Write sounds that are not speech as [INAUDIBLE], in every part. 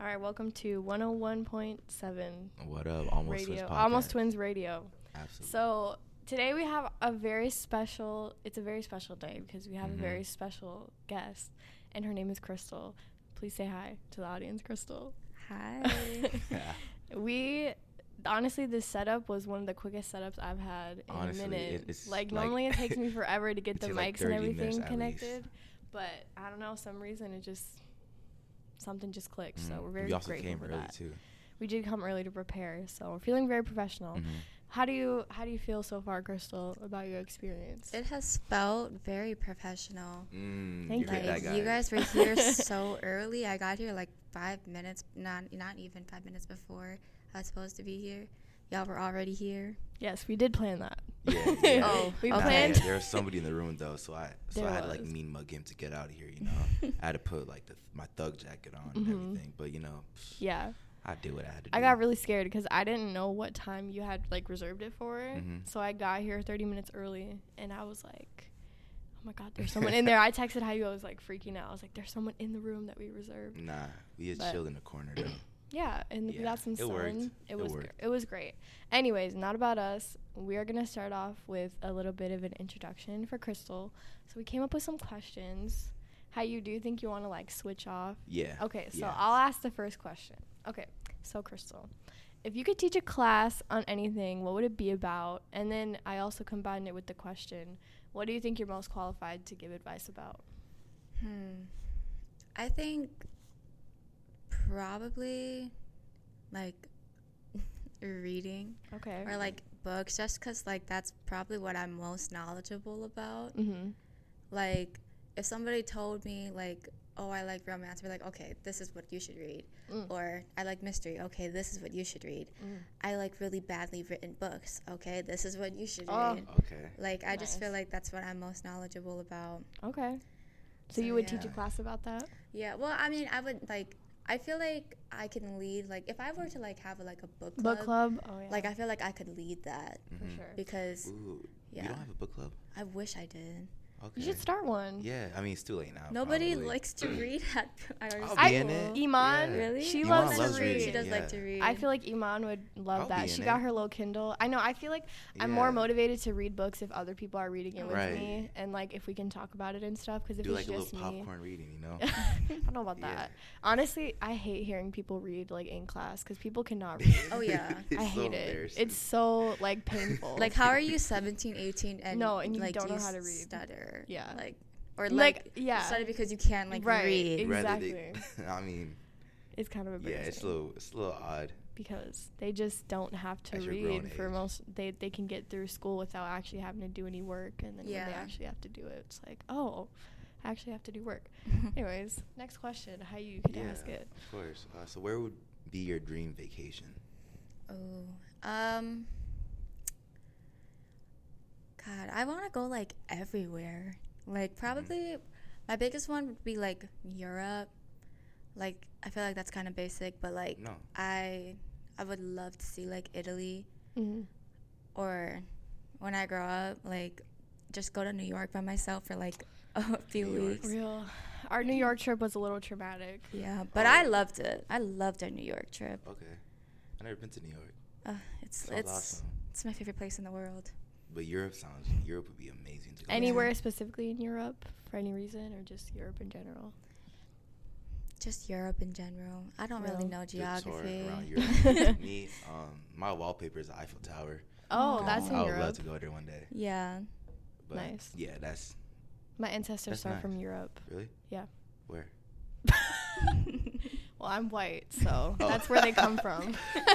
All right, welcome to 101.7 What up? Almost Twins Radio. podcast. Almost Twins Radio. Absolutely. So, today we have a very special it's a very special day because we have Mhm. a very special guest and her name is Krystal. Please say hi to the audience, Krystal. Hi. [LAUGHS] Yeah. we honestly this setup was one of the quickest setups I've had in Honestly, a minute. it- it's like, like- normally it takes me [LAUGHS] forever to get the takes, like, mics and everything connected. But I don't know, some reason it just something just clicked. So Mhm. we're very we also grateful came for early that. too. We did come early to prepare, so we're feeling very professional. Mhm. How do you how do you feel so far, Krystal, about your experience? it has felt very professional. Mm, Thank you're you. Like you guys were here [LAUGHS] so early. I got here like five minutes, not not even five minutes before I was supposed to be here. Y'all were already here. yes, we did plan that. Yeah, [LAUGHS] yeah. Oh, we Nah, planned. [LAUGHS] yeah, there was somebody in the room though, so I so There I had to like was. mean mug him to get out of here. You know, [LAUGHS] I had to put like the, my thug jacket on and Mhm. everything. But you know, Yeah, I did what I had to do. I got really scared because I didn't know what time you had like reserved it for. Mhm. So I got here 30 minutes early, and I was like, "Oh my God, there's someone in there." I texted Hayu. I was like freaking out. I was like, "There's someone in the room that we reserved." Nah, we had But- chilled in the corner though. Yeah, and we Yeah, got some it sun. worked. It It was gr- it was great. Anyways, not about us. We are gonna start off with a little bit of an introduction for Krystal. So we came up with some questions. Hayu do think you want to like switch off? Yeah. Okay, so yeah. I'll ask the first question. Okay, so Krystal, if you could teach a class on anything, what would it be about? And then I also combined it with the question, what do you think you're most qualified to give advice about? Hmm. I think probably like [LAUGHS] reading Okay. or like books, just because like that's probably what I'm most knowledgeable about. Mhm. like if somebody told me like oh i like romance we're like okay this is what you should read Mm. or i like mystery okay this is what you should read Mm. i like really badly written books okay this is what you should Oh. read Okay. like i just feel like that's what i'm most knowledgeable about Okay. So So, you would teach a class about that? yeah well i mean i would like i feel like i can lead like if i were to like have a, like a book club, Book club? Oh yeah. like i feel like i could lead that for Mhm. sure. because Ooh, yeah. You don't have a book club? i wish i did Okay. You should start one. Yeah, I mean it's too late now. nobody probably. likes to [CLEARS THROAT] read at I already I'll be I- in it. Iman, Yeah. Really? she Iman loves, loves to read. reading, She does yeah. like to read. I feel like Iman would love I'll that. She in got it. her little Kindle. I know. I feel like I'm more motivated to read books if other people are reading it with Right. me, and like if we can talk about it and stuff. Because if do it's like a just little me, popcorn reading, you know? [LAUGHS] I don't know about Yeah. that. Honestly, I hate hearing people read like in class because people cannot [LAUGHS] read. Oh, yeah. It's I so hate it. It's so like painful. like how are you 17 18 and No, and you like, don't know how to read. stutter Yeah. like or Like, like, yeah. stutter because you can't like Right, read Rather they- exactly. [LAUGHS] [LAUGHS] I mean, it's kind of a yeah, it's a little, it's a little odd. because they just don't have to At read for age. most they they can get through school without actually having to do any work and then when they actually have to do it it's like oh I actually have to do work [LAUGHS] anyways next question Hayu could yeah, ask it of course. Uh, so where would be your dream vacation? oh um god i want to go like everywhere like Mm-hmm. probably my biggest one would be like europe like i feel like that's kind of basic but like No. i i would love to see like italy mm-hmm. or when i grow up like just go to new york by myself for like [LAUGHS] a few New York. weeks real our New York trip was a little traumatic Yeah, but Oh. I loved it. I loved our New York trip. Okay. I never been to New York. Uh, it's Sounds it's awesome. it's my favorite place in the world. But Europe sounds Europe would be amazing to go. to. anywhere specifically in Europe for any reason or just Europe in general Just Europe in general. I don't really Real. know geography. around Europe. [LAUGHS] Me, um, my wallpaper is the Eiffel Tower. oh Oh. that's in I would Europe love to go there one day. yeah. But Nice. Yeah, that's my ancestors That's are nice. from Europe really yeah where. [LAUGHS] well I'm white so Oh. that's where they come from [LAUGHS]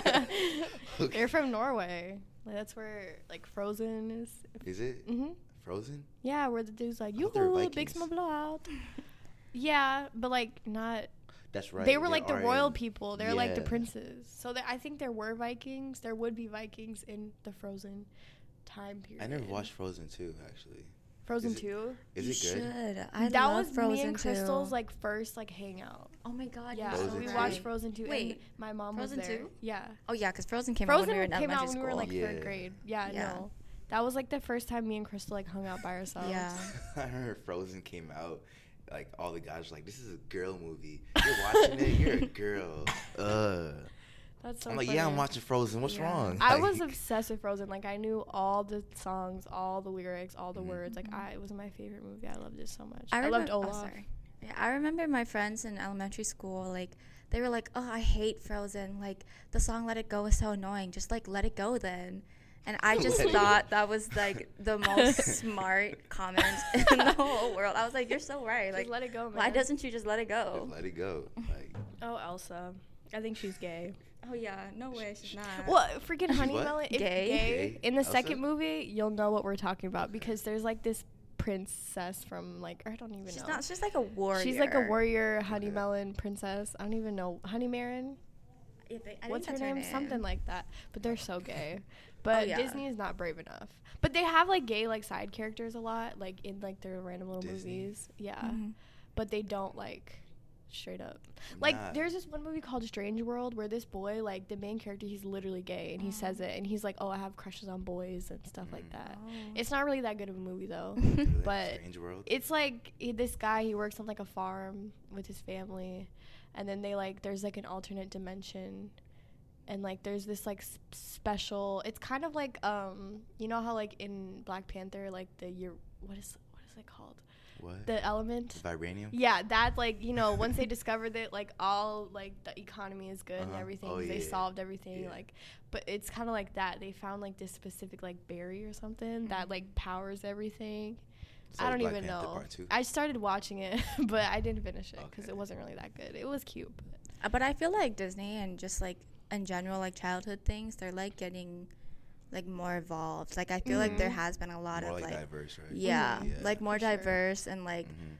Okay. They're from Norway. Like that's where like Frozen is. Is it hmm Frozen? Yeah, where the dude's like, "You big Vikings." small blowout." [LAUGHS] yeah, but like not. That's right. they were like the royal in- people. They're like the princes. So I think there were Vikings. There would be Vikings in the Frozen time period. I never watched Frozen too, actually. Frozen is it- two. Is it good? should. I that love was Frozen me and Krystal's like first like hangout. Oh my god. Yeah, you're so we watched Frozen two. and Wait, my mom Frozen was there. 2? Yeah, Oh yeah, because Frozen came Frozen out when we were in came out elementary when we were school. like third Yeah. grade. Yeah, Yeah. no, that was like the first time me and Krystal like hung out by [LAUGHS] ourselves. yeah. [LAUGHS] I heard Frozen came out. like all the guys were like, "This is a girl movie. You're watching it. You're a girl." [LAUGHS] Uh, That's so I'm like, "Yeah, I'm watching Frozen. What's Yeah. wrong?" I was obsessed with Frozen. Like I knew all the songs, all the lyrics, all the Mhm. words. Like. I, it was my favorite movie. I loved it so much. I, I, loved remem- oh, Olaf. sorry. Yeah, I remember my friends in elementary school, like, they were like, oh, I hate Frozen. Like, the song Let It Go is so annoying. Just, like, let it go then. And I just [LAUGHS] thought that was, like, the most [LAUGHS] smart comment in the [LAUGHS] whole world. I was like, you're so right. Just Like, let it go, man. why doesn't you just let it go? Just let it go. Like, Oh, Elsa. I think she's gay. Oh, yeah. No way. She's not. Well, freaking Honey what? Melon. If Gay? gay. Gay? In the Elsa? second movie, you'll know what we're talking about because there's like this princess from like I don't even know. She's know. not. She's like a warrior. She's like a warrior honey Okay. melon princess. I don't even know. Honeymaren? Yeah, they- I think What's her that's name? Something like that. But they're so gay. [LAUGHS] But Oh, yeah. Disney is not brave enough. But they have like gay like side characters a lot, like in like their random little Disney? movies. Yeah. Mhm. But they don't like straight up. Like Nah. there's this one movie called Strange World where this boy, like the main character, he's literally gay and he says it and he's like, Oh, I have crushes on boys and stuff like Mm. that. Oh. It's not really that good of a movie though. [LAUGHS] Really? but Strange World. it's like he- this guy he works on like a farm with his family and then they like there's like an alternate dimension and like there's this like s- special it's kind of like um you know how like in black panther like the year what is what is it called what? the element Vibranium. yeah that's like you know once they [LAUGHS] discovered it like all like the economy is good and Uh-huh. everything Oh, they yeah. solved everything Yeah. like but it's kind of like that they found like this specific like berry or something that Mhm. like powers everything So I don't Black even Panther know. I started watching it, [LAUGHS] but I didn't finish it because Okay. it wasn't really that good. It was cute. But Uh, But I feel like Disney and just like in general, like childhood things, they're like getting like more evolved. Like I feel like there Mhm. has been a lot More of like, like, diverse, right? yeah, Mhm. Yeah. like more For sure. diverse and like Mhm.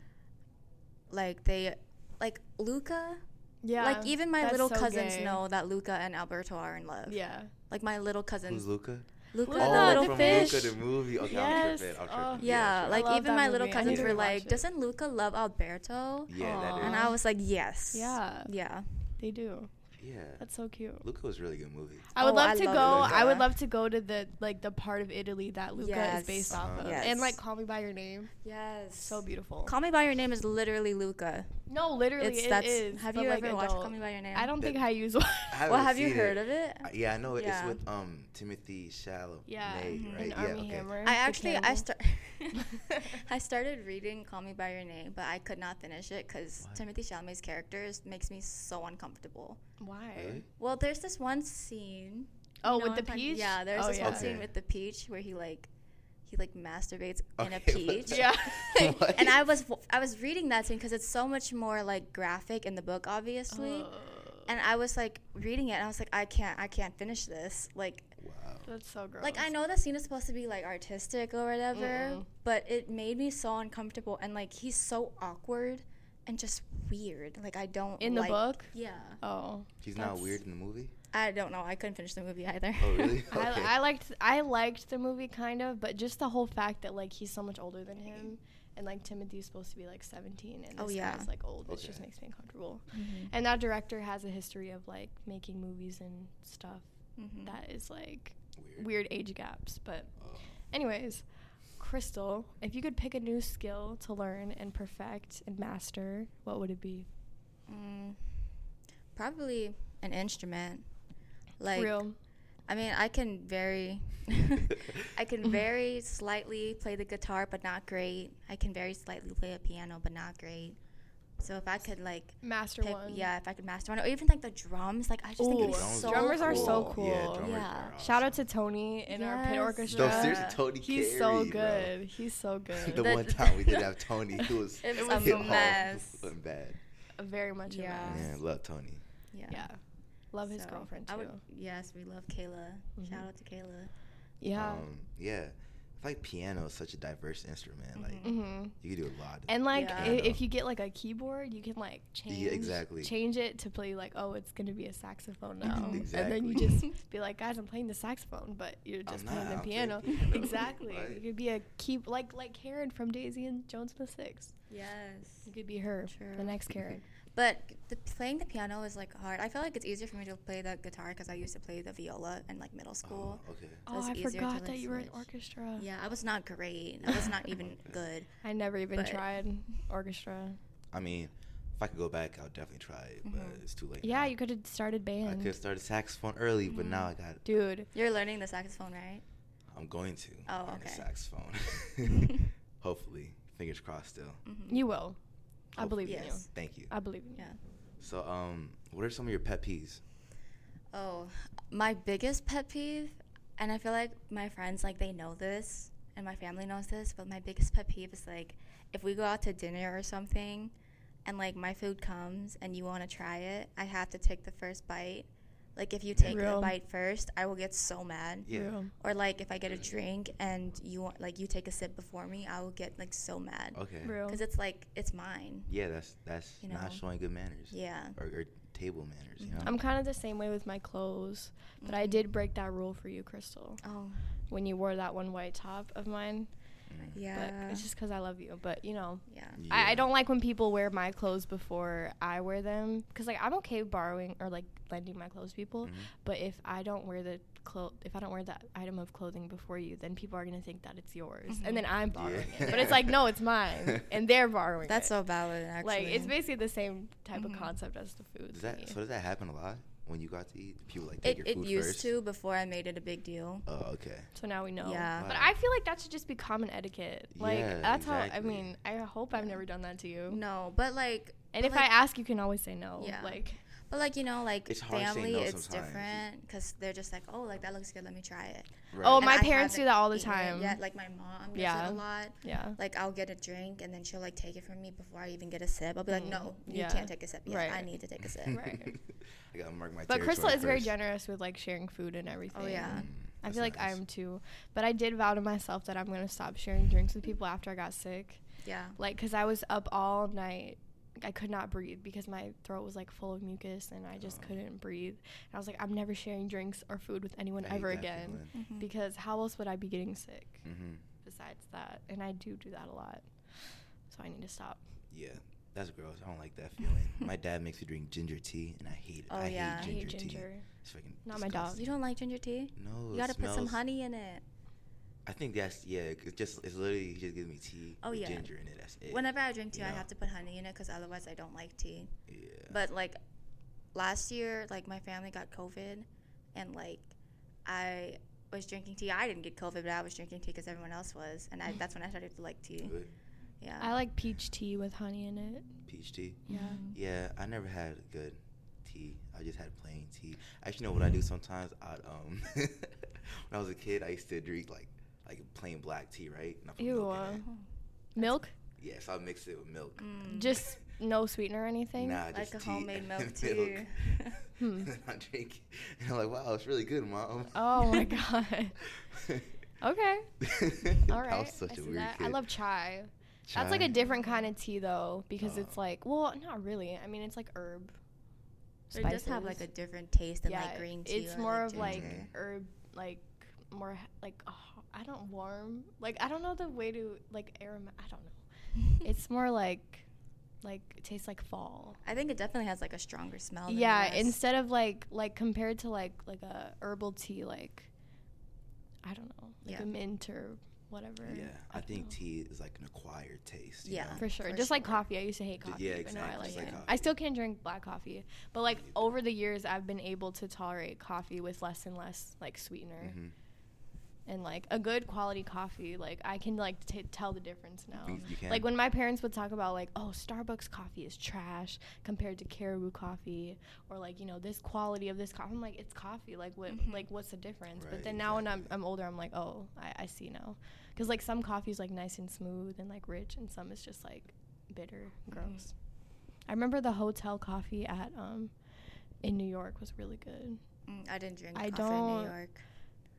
like they like Luca. yeah, like even my little so cousins gay. know that Luca and Alberto are in love. Yeah, Like my little Who's cousins, Luca? Luca, Luca, the oh, little the from fish. Luca the movie. Okay, Yes. I'm tripping. I'm Oh. tripping. Yeah, I'm like even my little movie. I cousins were like, it. "Doesn't Luca love Alberto?" Yeah, that Aw. And I was like, "Yes." Yeah. Yeah. they do. Yeah. That's so cute. Luca was a really good movie. I would Oh, love I to love go. Luca. I would love to go to the like the part of Italy that Luca Yes. is based off of, Uh-huh. and like Call Me by Your Name. Yes. So beautiful. Call Me by Your Name is literally Luca. no, literally, It's it that's. is, have you like, ever watched adult. Call Me by Your Name? I don't That- think I use one. I Well, haven't you heard it. of it? I- Yeah, I know. Yeah. it's with um Timothée Chalamet, yeah, Mhm. right? and yeah, Army okay. Hammer. I actually I start [LAUGHS] I started reading Call Me by Your Name, but I could not finish it because Timothée Chalamet's characters makes me so uncomfortable. Why? Really? Well, there's this one scene. Oh, you know with the talking- peach? Yeah, there's Oh, this one yeah. scene with the peach where he like he like masturbates in a [LAUGHS] peach. Yeah. [LAUGHS] And I was I was reading that scene because it's so much more like graphic in the book, obviously. Oh, And I was like reading it, and I was like, I can't, I can't finish this. Like, Wow. that's so gross. like I know the scene is supposed to be like artistic or whatever, Mm-mm. but it made me so uncomfortable. And like he's so awkward and just weird. Like I don't in the book. Yeah, Oh, He's not weird in the movie. I don't know. I couldn't finish the movie either. Oh, really? [LAUGHS] Okay. I, I liked I liked the movie kind of, but just the whole fact that like he's so much older than him, and like Timothée's supposed to be like 17, and Oh, this yeah. guy's like old. It just makes me uncomfortable. Mhm. And that director has a history of like making movies and stuff Mhm. that is like Weird. weird age gaps. But Oh. anyways, Krystal, if you could pick a new skill to learn and perfect and master, what would it be? Mm, probably an instrument. Like, Real. I mean, I can very, [LAUGHS] I can [LAUGHS] very slightly play the guitar, but not great. I can very slightly play a piano, but not great. So if I could like, Master pick, one. yeah, if I could master one, or even like the drums, like I just think Ooh, it'd be Drums so drummers are so cool. Yeah, drummers Yeah. are awesome. Shout out to Tony in our pit orchestra. No, seriously, Yeah. Tony He's so Carey, bro. good. He's so [LAUGHS] good. the The- one time we did have Tony, he was [LAUGHS] It was was a a hit mess. home. Went bad. Very much Yeah. a mess. Man, love Tony. Yeah. Yeah. Love his So, girlfriend I too. would, yes, we love Kayla. Mhm. Shout out to Kayla. yeah. Um, yeah. I like piano is such a diverse instrument. Like mm-hmm. you can do a lot. And like Yeah. if you get like a keyboard, you can like change exactly. change it to play like oh it's gonna be a saxophone now, Mhm. [LAUGHS] and then you just be like guys I'm playing the saxophone, but you're just not, playing the I'm playing piano. piano. exactly. [LAUGHS] Right. You could be a key like like Karen from Daisy and Jones the Six. Yes. You could be her, the next Karen. [LAUGHS] But the, playing the piano is like hard. I feel like it's easier for me to play the guitar because I used to play the viola in like middle school. Oh, okay. So Oh, I forgot like, that you were in orchestra. Yeah, I was not great. I was not even [LAUGHS] good. I never even But- tried orchestra. I mean, if I could go back, I would definitely try it, but Mhm. it's too late. Yeah, now. you could have started band. I could have started saxophone early, but now I got. Dude, You're learning the saxophone, right? I'm going to. Oh, learn okay. The saxophone. [LAUGHS] [LAUGHS] Hopefully, fingers crossed. Still, Mm-hmm. you will. I believe in you. Thank you. I believe in you. Yeah. So, um, what are some of your pet peeves? Oh, my biggest pet peeve, and I feel like my friends like they know this, and my family knows this, but my biggest pet peeve is like if we go out to dinner or something, and like my food comes and you want to try it, I have to take the first bite. Like if you take Real. the bite first, I will get so mad. Yeah. Real. Or like if I get a drink and you want like you take a sip before me, I will get like so mad. Okay. Real. Because it's like it's mine. Yeah, that's that's You not showing good manners. Yeah. Or, or table manners. You know. I'm kind of the same way with my clothes, but I Mhm. did break that rule for you, Krystal, Oh. when you wore that one white top of mine. Yeah. But it's just because I love you. But you know, yeah. I, I don't like when people wear my clothes before I wear them. Cause like I'm okay borrowing or like lending my clothes to people, Mhm. but if I don't wear the clo- if I don't wear that item of clothing before you, then people are gonna think that it's yours, Mhm. and then I'm borrowing Yeah. it. [LAUGHS] But it's like no, it's mine, and they're borrowing That's it. so valid actually. like it's basically the same type Mhm. of concept as the food. Does that so does that happen a lot when you got to eat? People like take It, your food it used first? to before I made it a big deal. Oh, okay. So now we know. Yeah. But I feel like that should just be common etiquette. Like Yeah, that's how I mean, I hope I've never done that to you. No, but like, And but if like, I ask, you can always say no. Yeah. Like but like you know, like It's hard to say family, no it's sometimes. different because they're just like, oh, like that looks good, let me try it. Right. Oh, And my I parents do that all the time. yet. Like my mom does Yeah. it a lot. yeah. Like I'll get a drink and then she'll like take it from me before I even get a sip. I'll be like, Mm, no, you yeah. can't take a sip yet. I need to take a sip. Right. [LAUGHS] I gotta mark my But Krystal territory is very generous with like sharing food and everything. Oh, yeah. Mm, I that's feel like. I'm too. But I did vow to myself that I'm going to stop sharing drinks with people after I got sick. Yeah. Like, because I was up all night. I could not breathe because my throat was like full of mucus and I just Oh. couldn't breathe. And I was like, I'm never sharing drinks or food with anyone I ever again. feeling. Mhm. Because how else would I be getting sick Mhm. besides that? And I do do that a lot. So I need to stop. Yeah, that's gross. I don't like that feeling. [LAUGHS] my dad makes me drink ginger tea, and I hate it. Oh, I yeah. I hate I ginger, hate ginger. tea. It's fucking Not my dog. you don't like ginger tea? No, You gotta put some honey in it. I think that's yeah. It's just it's literally he just gives me tea Oh, with yeah. ginger in it. That's it. Whenever I drink tea, I have to put honey in it because otherwise I don't like tea. yeah. But like last year, like my family got COVID, and like I was drinking tea. I didn't get COVID, but I was drinking tea because everyone else was, and I, that's when I started to like tea. Good. Yeah. I like peach tea with honey in it. peach tea. Yeah. Mhm. Yeah, I never had good tea. I just had plain tea. Actually, know what I do sometimes? I'd um [LAUGHS] when I was a kid, I used to drink like like plain black tea, right? And I put Ew. milk in uh, it. Milk? Yeah, so I mix it with milk. Mm. Just no sweetener or anything? Nah, Like just a tea homemade [LAUGHS] milk tea. Hmm. [LAUGHS] I drink, it. and [LAUGHS] I'm like, wow, it's really good, mom. Oh my god. Okay. All right. I was such I a weird that. kid. I love chai. That's like a different kind of tea though, because it's Oh. like, well, not really. I mean, it's like herb. It does have like a different taste than yeah, like green tea. it's more like, of like ginger. herb, like more like oh, I don't warm. Like I don't know the way to like aroma. I don't know. [LAUGHS] it's more like like it tastes like fall. I think it definitely has like a stronger smell. Than yeah, instead of like like compared to like like a herbal tea, like I don't know, like Yeah. a mint or whatever. Yeah, I don't think know. tea is like an acquired taste. Yeah. know? For sure. For just like coffee. I used to hate coffee. yeah, but now I like like it. coffee. I still can't drink black coffee. But like over the years I've been able to tolerate coffee with less and less like sweetener. Mhm. And like a good quality coffee, like I can like t- tell the difference now. You, you can. Like when my parents would talk about like, oh, Starbucks coffee is trash compared to Caribou coffee, or like you know this quality of this coffee. I'm like, it's coffee. Like what? Mhm. Like what's the difference? but Right, then now when I'm. I'm older, I'm like, oh, I, I see now, because like some coffee is like nice and smooth and like rich, and some is just like bitter, Mhm. gross. I remember the hotel coffee at um in New York was really good. Mm, I didn't drink I coffee in don't- New York.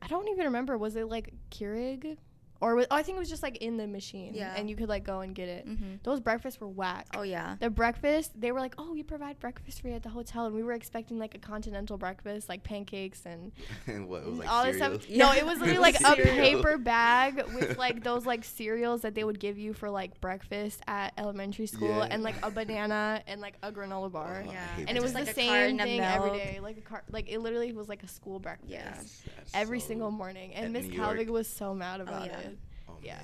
I don't even remember. Was it like Keurig? Or was, oh, I think it was just like in the machine, Yeah. and you could like go and get it. Mhm. Those breakfasts were whack. Oh yeah. The breakfast, they were like, "Oh, we provide breakfast for you at the hotel," and we were expecting like a continental breakfast, like pancakes and [LAUGHS] and what it was like all this cereal? stuff. No, it was literally [LAUGHS] like a paper bag [LAUGHS] with like those like cereals that they would give you for like breakfast at elementary school, Yeah. and like a banana and like a granola bar. Oh, Yeah. and it was Just the like same thing every milk. day, like a car, like it literally was like a school breakfast Yeah. That's- that's every so- single morning. And Miss New Calvig was so mad about yeah. it. Yeah.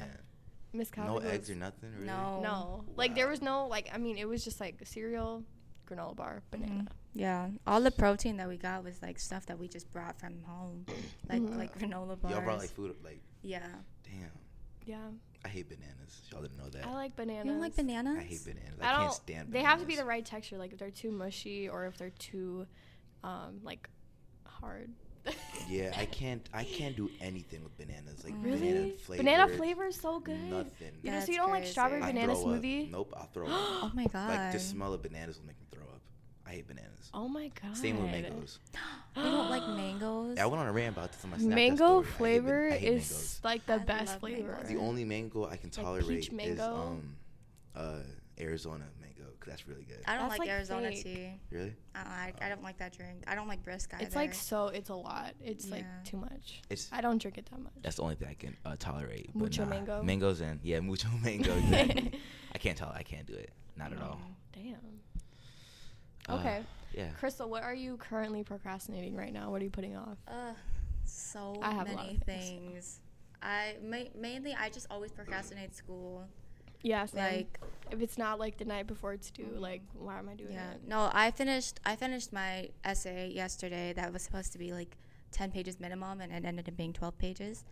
Miss Calvig No was, eggs or nothing, really? No. No, like there was no like. I mean, it was just like cereal, granola bar, banana. Mhm. Yeah, all the protein that we got was like stuff that we just brought from home, [COUGHS] like like granola bars. Y'all brought like food, like, yeah. damn. Yeah, I hate bananas. Y'all didn't know that. I like bananas. You don't like bananas? I hate bananas. I, I don't. can't stand they have to be the right texture. Like if they're too mushy or if they're too, um, like hard. Yeah, I can't. I can't do anything with bananas. Like Really? banana flavor. Banana flavor is so good. Nothing. You know, so you don't like strawberry I I banana throw up. smoothie? Nope, I'll throw [GASPS] up. Oh my god. like the smell of bananas will make me throw up. I hate bananas. Oh my god. Same with mangoes. [GASPS] you don't like mangoes? I went on a rant about this on my Snapchat Mango story. I hate flavor I hate is mangoes. like the I best flavor. mangoes. The only mango I can Like tolerate peach is um, uh, Arizona mango, 'cause that's really good. I don't That's, like, like, Arizona fake. tea. Really? I don't like. I don't like that drink. I don't like brisk either. It's like so. It's a lot. It's like Yeah. too much. It's I don't drink it that much. that's the only thing I can uh, tolerate. but Mucho nah. mango? Mangoes and yeah, mucho [LAUGHS] mango. Exactly. I can't tell. I can't do it. Not at all. Damn. Uh, Okay. Yeah. Krystal, what are you currently procrastinating right now? What are you putting off? Ugh, so I have a lot many of things. things. I ma- mainly I just always procrastinate school. Yeah, same. Like if it's not like the night before it's due, like why am I doing yeah, it? no, I finished I finished my essay yesterday that was supposed to be like 10 pages minimum and it ended up being 12 pages.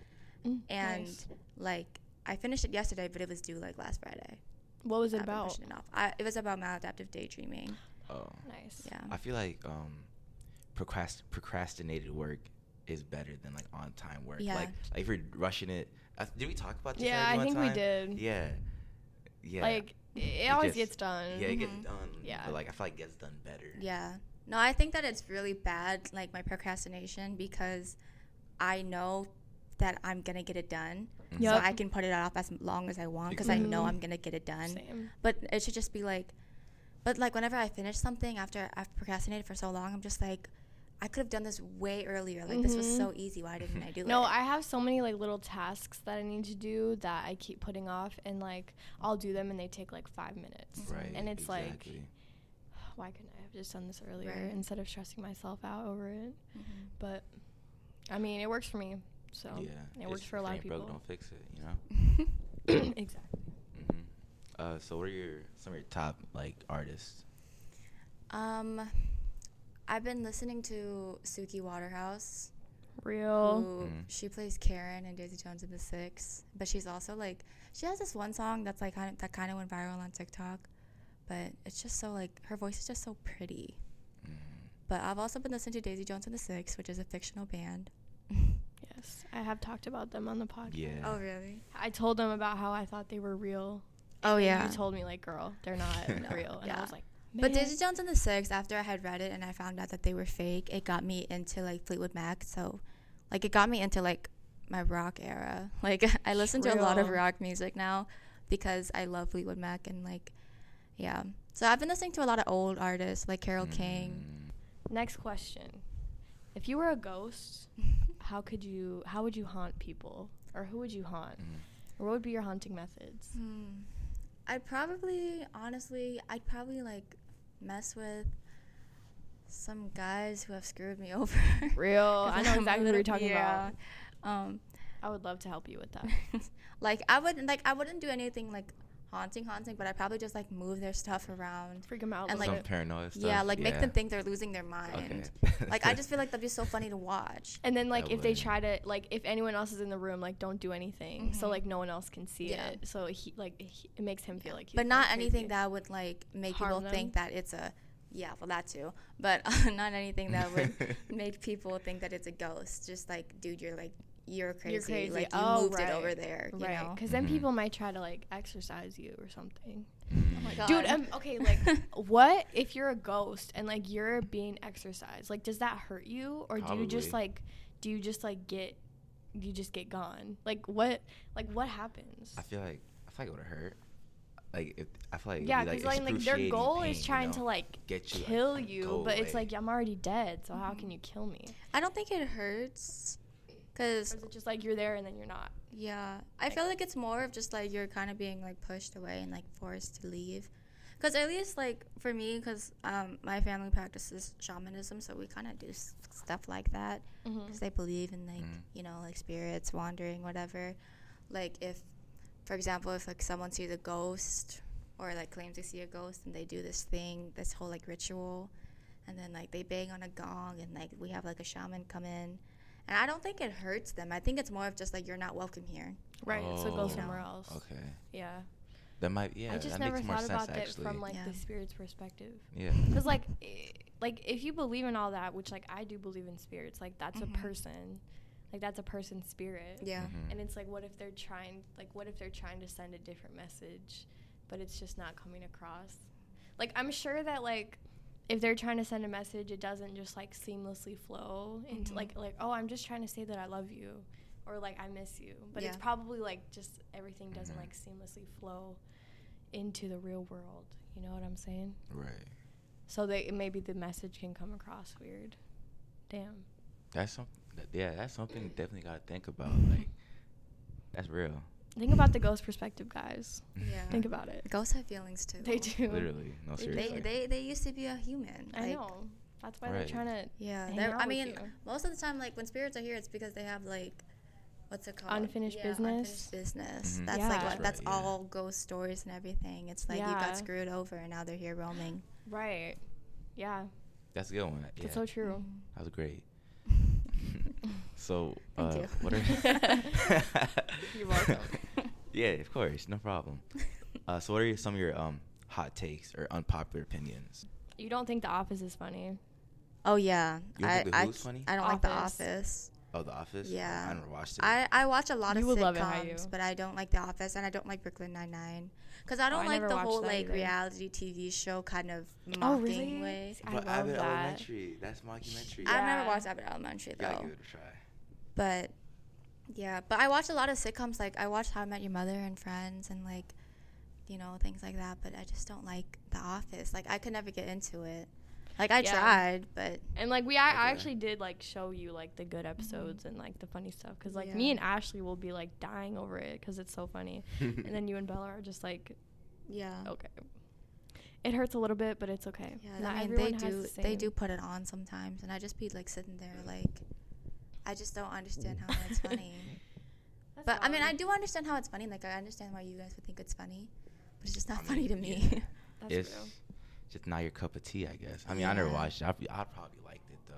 Mm, And nice. like I finished it yesterday, but it was due like last Friday. what was it I've about? it off. I, it was about maladaptive daydreaming. Oh. Nice. Yeah. I feel like um, procrast- procrastinated work is better than like on time work. Yeah. Like, like if you're rushing it. Uh, did we talk about this? Yeah, I one think we did. Yeah. Yeah. Like it, It always gets- gets done. Yeah, it gets Mhm. done. Yeah. But like I feel like it gets done better. Yeah. No, I think that it's really bad, like my procrastination, because I know that I'm gonna get it done, Mhm. Yup. so I can put it off as long as I want because I know I'm gonna get it done. Same. But it should just be like, but like whenever I finish something after I've procrastinated for so long, I'm just like, I could have done this way earlier. Like this was Mhm. so easy. Why didn't I do No, it? I have so many like little tasks that I need to do that I keep putting off, and like I'll do them and they take like five minutes. Right. And it's like, [SIGHS] why couldn't I have just done this earlier Right. instead of stressing myself out over it? Mhm. But I mean, it works for me. So yeah. it works for a lot of ain't broke, people. don't fix it. You know. [LAUGHS] [COUGHS] exactly. hmm Uh, so what are your some of your top like artists? Um, I've been listening to Suki Waterhouse. Real. who Mhm. she plays Karen in Daisy Jones and the Six, but she's also like she has this one song that's like kind of, that kind of went viral on TikTok, but it's just so like her voice is just so pretty. Mhm. But I've also been listening to Daisy Jones and the Six, which is a fictional band. [LAUGHS] Yes, I have talked about them on the podcast. Yeah. Oh really? I told them about how I thought they were real. Oh and yeah. You told me like, girl, they're not No. [LAUGHS] real, and Yeah. I was like, But "Man." Daisy Jones and the Six, after I had read it and I found out that they were fake, it got me into like Fleetwood Mac. So, like, it got me into like my rock era. [LAUGHS] Like, I listen to a lot of rock music now because I love Fleetwood Mac and like, yeah. So I've been listening to a lot of old artists like Carole King. Mm. Next question: If you were a ghost, [LAUGHS] how could you? How would you haunt people, or who would you haunt, Mhm. or what would be your haunting methods? Hmm. I'd probably, honestly, I'd probably like mess with some guys who have screwed me [LAUGHS] over. Real. [LAUGHS] I know I'm exactly what you're talking yeah. about. Um, I would love to help you with that. [LAUGHS] like I wouldn't like I wouldn't do anything like haunting haunting, but I'd probably just like move their stuff around. Freak them out. And, a Some little bit. paranoia stuff. Yeah, like make them think they're losing their mind. Okay. [LAUGHS] [LAUGHS] Like I just feel like that'd be so funny to watch. And then like That if they try to like if anyone else is in the room like don't do anything so Mhm. like no one else can see Yeah. it so he like he, it makes him feel like he's But going not anything that would like make Harm people them? think that it's a yeah, well that too. But [LAUGHS] not anything that would make people think that it's a ghost. Just like, dude, you're like you're crazy. You're crazy. Like you Oh, moved right. it over there. You right because then Mhm. people might try to like exercise you or something Oh my. God. dude um, okay like [LAUGHS] what if you're a ghost and like you're being exercised like does that hurt you or do you just like do you just like get you just get gone. Like what? Like what happens? I feel like I feel like it would hurt. Like if I feel like yeah, be, because like, like their goal pain, is you trying know? to like Get you, like, kill you, go but it's like I'm already dead. So how Mm-hmm. can you kill me? I don't think it hurts, Or cause is it just like you're there and then you're not? yeah, I feel like it's more of just like you're kind of being like pushed away and like forced to leave. Cause at least like for me, cause um, my family practices shamanism, so we kind of do s- stuff like that. Mm-hmm. because they believe in like Mm. you know like spirits wandering whatever like if for example if like someone sees a ghost or like claims to see a ghost and they do this thing this whole like ritual and then like they bang on a gong and like we have like a shaman come in and i don't think it hurts them i think it's more of just like you're not welcome here Right. So go Oh, somewhere else. Okay, Yeah. that might yeah. I just that never makes more thought sense about that actually. from like Yeah. the spirit's perspective. yeah. Because like, [LAUGHS] eh, like if you believe in all that, which like I do believe in spirits, like that's Mhm. a person, like that's a person's spirit. yeah Mhm. And it's like, what if they're trying, like, what if they're trying to send a different message, but it's just not coming across? Like, I'm sure that like, if they're trying to send a message, it doesn't just like seamlessly flow into Mhm. like like oh, I'm just trying to say that I love you, or like I miss you. But it's probably like just everything doesn't Mhm. like seamlessly flow into the real world. You know what I'm saying? Right. So they maybe the message can come across weird. Damn. That's something. Yeah, that's something you definitely gotta think about. Like, that's real. Think about the ghost perspective, guys. yeah Think about it. ghosts have feelings too They do. Literally, no They- seriously. they, they they used to be a human I like, know. That's why Right. they're trying to. Yeah, hang they're- out I with mean, you. most of the time, like when spirits are here, it's because they have like, what's it called? Unfinished business? Unfinished business. Mhm. That's Yeah. like That's what, that's right, yeah. all ghost stories and everything. It's like you got screwed over and now they're here roaming. Right. Yeah. That's a good one. Yeah, That's so true. Mhm. that was great. [LAUGHS] so, Thank uh, you. what are [LAUGHS] You're welcome. [LAUGHS] yeah, of course, no problem. Uh, so, what are some of your um hot takes or unpopular opinions? You don't think The Office is funny? Oh yeah, You don't I think The I, Who's funny? I don't like The Office. Office. Oh, The Office. Yeah. I never watched it. I, I watch a lot You of would love it, how sitcoms, but I don't like The Office and I don't like Brooklyn Nine Nine because I Oh, don't I like never the whole like either. reality TV show kind of mocking Oh, really? way. I but love Abbott that. Elementary. That's mockumentary. I've never watched Abbott Elementary You gotta though. give it a try. But yeah, but I watch a lot of sitcoms. Like I watched How I Met Your Mother and Friends and like, you know, things like that. But I just don't like The Office. Like I could never get into it. Like I Yeah. tried, but And like we, I, I actually did like show you like the good episodes and like the funny stuff because like Yeah. me and Ashley will be like dying over it because it's so funny, [LAUGHS] and then you and Bella are just like, yeah, okay. It hurts a little bit, but it's okay. yeah. Not I mean, they do the they do put it on sometimes, and I just be like sitting there like, I just don't understand how it's funny. [LAUGHS] That's But I mean, I do understand how it's funny. Like I understand why you guys would think it's funny, but it's just not I funny to me. yeah. [LAUGHS] That's it's real. Just not your cup of tea, I guess. I mean, I never watched it. I, I probably liked it though.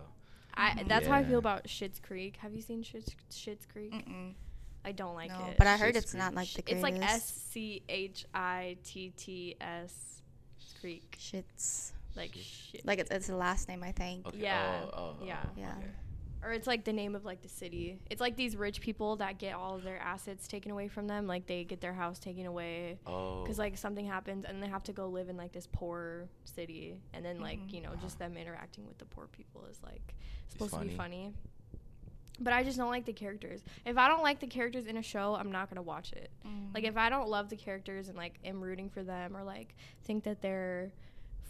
I that's how I feel about Schitt's Creek. Have you seen Schitt's, Schitt's Creek? Mm-mm. I don't like no, it. but I heard Schitt's it's not like the greatest. it's like S C H I T T S Creek, Shits. like Shit. shit. Like it's, it's the last name, I think. Okay. Yeah, Oh, oh, oh, yeah. Yeah. okay. Or it's like the name of like the city. It's like these rich people that get all of their assets taken away from them. Like they get their house taken away Oh. because like something happens and they have to go live in like this poor city. And then like Mhm. you know just them interacting with the poor people is like supposed to be funny. But I just don't like the characters. If I don't like the characters in a show, I'm not gonna watch it. Like if I don't love the characters and like am rooting for them or like think that they're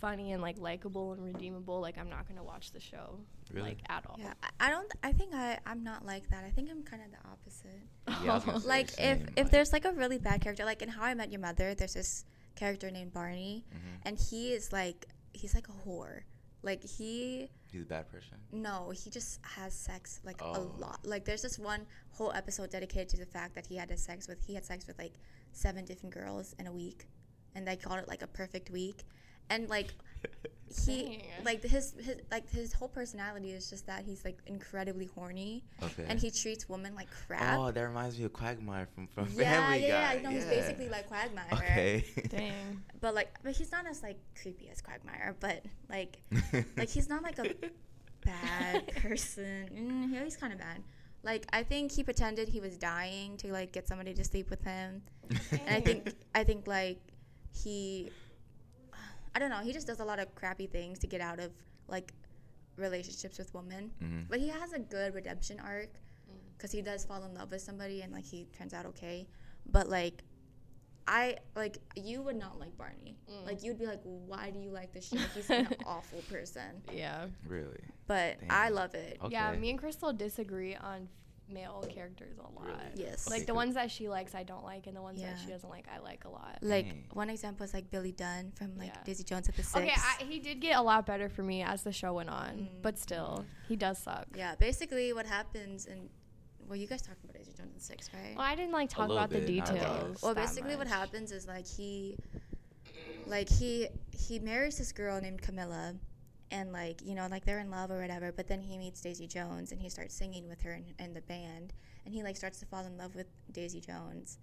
funny and like likable and redeemable, like I'm not gonna watch the show Really? like at all. Yeah, I, I don't. I think I I'm not like that. I think I'm kind of the opposite. Yeah, I was gonna [LAUGHS] say like if if like- there's like a really bad character, like in How I Met Your Mother, there's this character named Barney, Mhm. and he is like he's like a whore. Like he He's a bad person. no, he just has sex like Oh. a lot. Like there's this one whole episode dedicated to the fact that he had a sex with he had sex with like seven different girls in a week, and they called it like a perfect week, and like he like his his like his whole personality is just that he's like incredibly horny Okay. and he treats women like crap. Oh, that reminds me of Quagmire from from yeah, [LAUGHS] Family yeah, Guy. yeah. No, he's yeah. basically like Quagmire. Okay. Dang. [LAUGHS] But like, but he's not as like creepy as Quagmire. But like, [LAUGHS] like he's not like a bad person. Mm, yeah, he's kind of bad. Like I think he pretended he was dying to like get somebody to sleep with him, and I think I think like he, I don't know. He just does a lot of crappy things to get out of like relationships with women. Mhm. But he has a good redemption arc. because he does fall in love with somebody and like he turns out okay. But like, I like you would not like Barney. Mm. Like you'd be like, why do you like this show? He's an [LAUGHS] awful person. Yeah. Really? But Damn. I love it. Yeah, me and Krystal disagree on male characters a lot. Really? Yes. Like the cool. ones that she likes, I don't like, and the ones that she doesn't like, I like a lot. Like Dang. one example is like Billy Dunne from like Yeah. Daisy Jones at the Six. Okay, I, he did get a lot better for me as the show went on, Mm. but still, he does suck. yeah, basically what happens and well, you guys talked about Daisy Jones at the Six, right? Well, I didn't like talk about the bit, not a lot. details. well that basically what happens is like he like he he marries this girl named camilla and like you know like they're in love or whatever but then he meets daisy jones and he starts singing with her in, in the band and he like starts to fall in love with daisy jones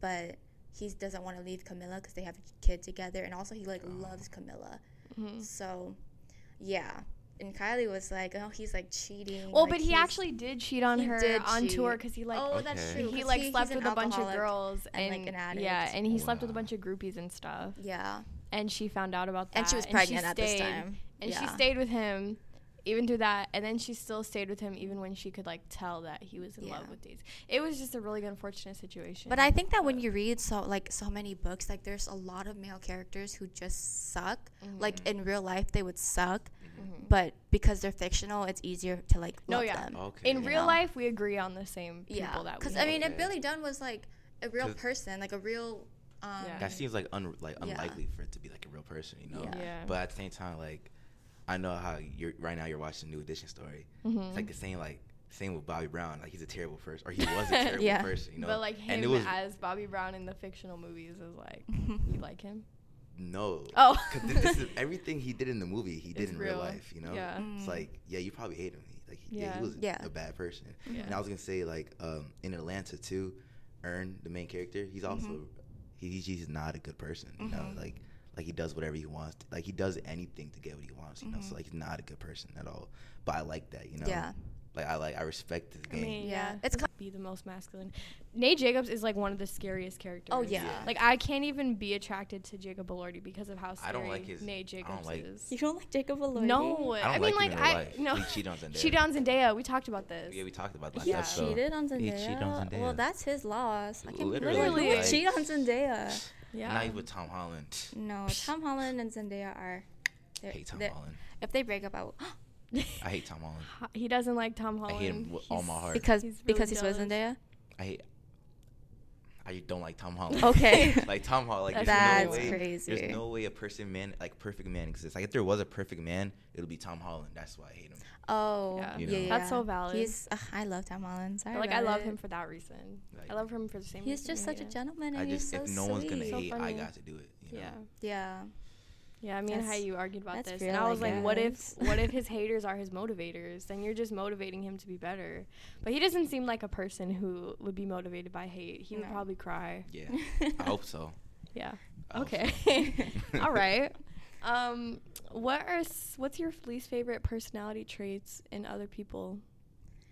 but he doesn't want to leave camilla because they have a kid together and also he like Oh. loves camilla Mhm. so yeah and kylie was like oh he's like cheating Well, like, but he actually did cheat on he her did on tour because he like oh that's Okay. true he 'cause like he's slept with a bunch of girls and, and, like, an addict. yeah, and he slept with a bunch of groupies and stuff. yeah And she found out about that, and she was pregnant at this time and she stayed with him even through that and then she still stayed with him even when she could like tell that he was in love with these it was just a really unfortunate situation But I think that when you read so like so many books, like there's a lot of male characters who just suck. Like Mm-hmm. in real life, they would suck, Mhm. but because they're fictional, it's easier to like No, love yeah. them. Okay. in real know? life we agree on the same people Yeah, that we because. I mean, if Billy Dunne was like a real person, like a real, um, Yeah. That seems like un- like Yeah. unlikely for it to be like a real person, you know. Yeah. Yeah. But at the same time, like I know how you're right now. You're watching New Edition story. Mhm. It's like the same like same with Bobby Brown. Like he's a terrible person, or he was a [LAUGHS] terrible Yeah. person, you know. but like and him it was as Bobby Brown in the fictional movies is like [LAUGHS] you like him no. Oh. [LAUGHS] 'Cause thi- this is everything he did in the movie. He did It's in real, real. life, you know. Yeah. It's Mm. like yeah, you probably hate him. He, like he, yeah. Yeah. he was Yeah. a bad person. Yeah. And I was gonna say like um, in Atlanta too, Earn the main character. He's also he, he's not a good person. You know, Mhm. like like he does whatever he wants. Like he does anything to get what he wants. You know, so Mhm. like he's not a good person at all. But I like that. You know. Yeah. Like I like I respect his I game. mean, Yeah. yeah, It's it's be the most masculine. Nate Jacobs is like one of the scariest characters. Oh, yeah. like I can't even be attracted to Jacob Elordi because of how scary I don't like his- Nate I Jacobs don't like- is. You don't like Jacob Elordi? No, I I, don't mean like like him in real I life. no. He cheated on Zendaya. Cheated on Zendaya. We talked about this. Yeah, we talked about last He Yeah. episode. cheated on Zendaya. He cheated on Zendaya. Well, that's his loss. I can't Literally, literally who like- cheat on Zendaya. [LAUGHS] yeah. Not even with Tom Holland. No, Tom Holland and Zendaya are. they're- hate Tom Holland. If they break up, I will. [GASPS] I hate Tom Holland. he doesn't like Tom Holland. I hate him with all my heart. because He's really because he's with. Zendaya. I hate. I don't like Tom Holland. Okay. [LAUGHS] like Tom Holland. Like, That's no way, crazy. There's no way a person man like perfect man exists. Like if there was a perfect man, it'll be Tom Holland. That's why I hate him. Oh, Yeah. yeah, You yeah, know. That's so valid. He's. ugh, I love Tom Holland. Sorry like I love it. him for that reason. Like, I love him for the same. Reason. He's reason, just such a yeah. gentleman, I and just he's so if no one's gonna. So hate, I got to do it. You know? Yeah. Yeah. Yeah, me and That's- Hayu argued about this, real, and I I was like, "What if, what if his [LAUGHS] haters are his motivators? Then you're just motivating him to be better." But he doesn't seem like a person who would be motivated by hate. He would probably cry. Yeah. I hope so. [LAUGHS] Yeah. I Okay. so. [LAUGHS] All right. Um, what are s- what's your least favorite personality traits in other people?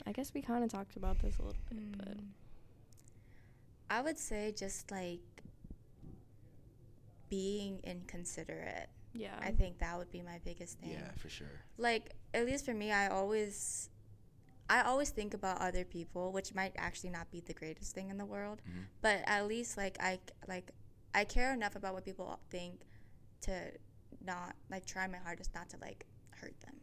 I guess we kind of talked about this a little bit, but Mm. I would say just like being inconsiderate. yeah. I think that would be my biggest thing. Yeah, for sure. Like at least for me, I always I always think about other people, which might actually not be the greatest thing in the world, Mhm. but at least like I like I care enough about what people think to not like try my hardest not to like hurt them.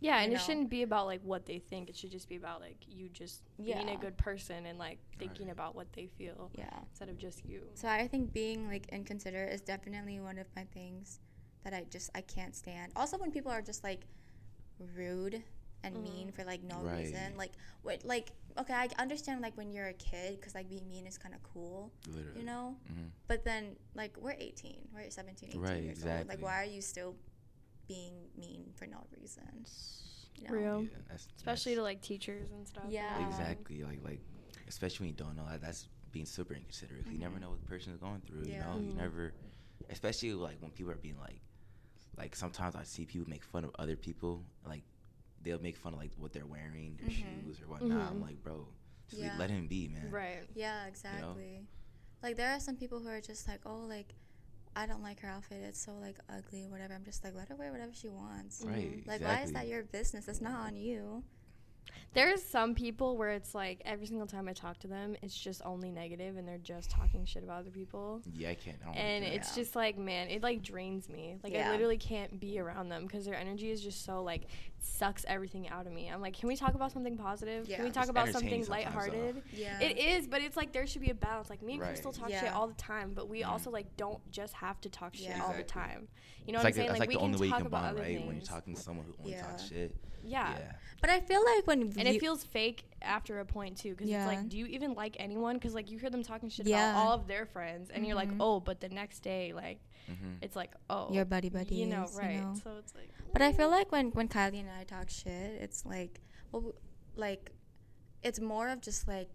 Yeah, you and it shouldn't be about like what they think. It should just be about like you just being a good person and like thinking Right. about what they feel Yeah. instead of just you. So I think being like inconsiderate is definitely one of my things that I just I can't stand. Also when people are just like rude and Mhm. mean for like no Right. reason. Like what like okay, I understand like when you're a kid cuz like being mean is kind of cool, Literally. you know? Mhm. But then like we're 18, we're 17, 18 Right, years old. Like why are you still being mean for no reason? You know? Real. Yeah, that's, Especially that's- to like teachers and stuff. Yeah. Exactly. Like like especially when you don't know that that's being super inconsiderate. 'cause You never Mhm. know what the person is going through. Yeah. You know, you never, especially like when people are being like, like sometimes I see people make fun of other people. Like they'll make fun of like what they're wearing, their Mhm. shoes or whatnot. I'm Mhm. like, bro, just Yeah. let him be, man. Right. Yeah, exactly. Like there are some people who are just like, "Oh, like I don't like her outfit. It's so like ugly or whatever." I'm just like, "Let her wear whatever she wants." Right. Like, why is that your business? It's not on you. There's some people where it's like every single time I talk to them, it's just only negative and they're just talking shit about other people. Yeah, I can't. I don't And like that. it's just like, man, it like drains me. Like I literally can't be around them because their energy is just so like sucks everything out of me. I'm like, can we talk about something positive? Yeah. Can we talk It's about something sometimes, though. lighthearted? Yeah. It is, but it's like there should be a balance. Like me and Right. Krystal talk shit all the time, but we Mhm. also like don't just have to talk shit Yeah. all the time. You know it's what like I'm saying? the, that's like, we the only way you talk can about bond, other right? When you're talking to someone who only Yeah. talks shit. Yeah. But I feel like when And it feels fake after a point too, because Yeah. it's like, do you even like anyone? Because like you hear them talking shit Yeah. about all of their friends, and you're like, Mhm. oh, but the next day, like, Mm-hmm. it's like, oh, Your buddy buddies, you know, you right? know. So it's like, But I feel like when when Kylie and I talk shit, it's like, well, like, it's more of just like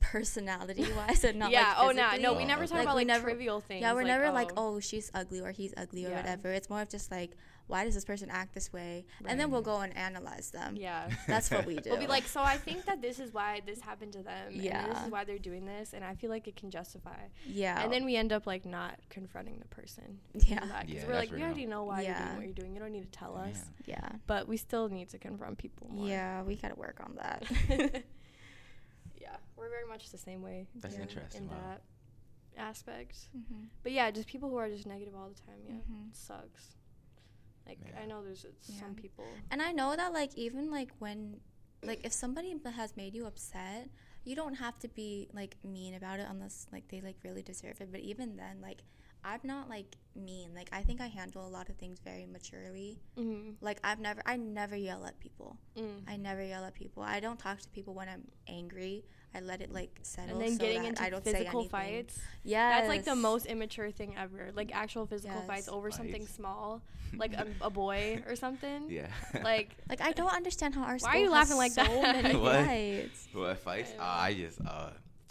personality wise and [LAUGHS] not yeah, like oh no, physically. no, we Oh, never okay. talk Like, about like never- trivial things. Yeah, we're like, never like, oh, she's ugly or he's ugly or Yeah. whatever. It's more of just like, why does this person act this way? And then we'll go and analyze them. yeah. That's what we do. [LAUGHS] We'll be like, so I think that this is why this happened to them. And this is why they're doing this. And I feel like it can justify. yeah. And then we end up like not confronting the person. Yeah. Because Yeah, we're that's like, we already know why you're doing what you're doing. You don't need to tell us. yeah. But we still need to confront people more. Yeah, we gotta work on that. [LAUGHS] yeah, we're very much the same way. That's in- interesting, In wow. that aspect. mm-hmm. But yeah, just people who are just negative all the time. Yeah, Mhm. sucks. Like Yeah. I know there's uh, some people. And I know that like even like when like if somebody has made you upset, you don't have to be like mean about it unless like they like really deserve it. But even then, like I'm not like mean. Like I think I handle a lot of things very maturely. Mm-hmm. Like I've never I never yell at people. Mm. I never yell at people. I don't talk to people when I'm angry. I let it like settle. And then so getting that into I don't physical fights. Yeah, That's like the most immature thing ever. Like actual physical fights Yes. over something small, [LAUGHS] like a, a boy or something. Yeah. [LAUGHS] Like Like I don't understand how our Why are you has laughing like so that? many [LAUGHS] What? fights. what fights? I Uh. I just uh,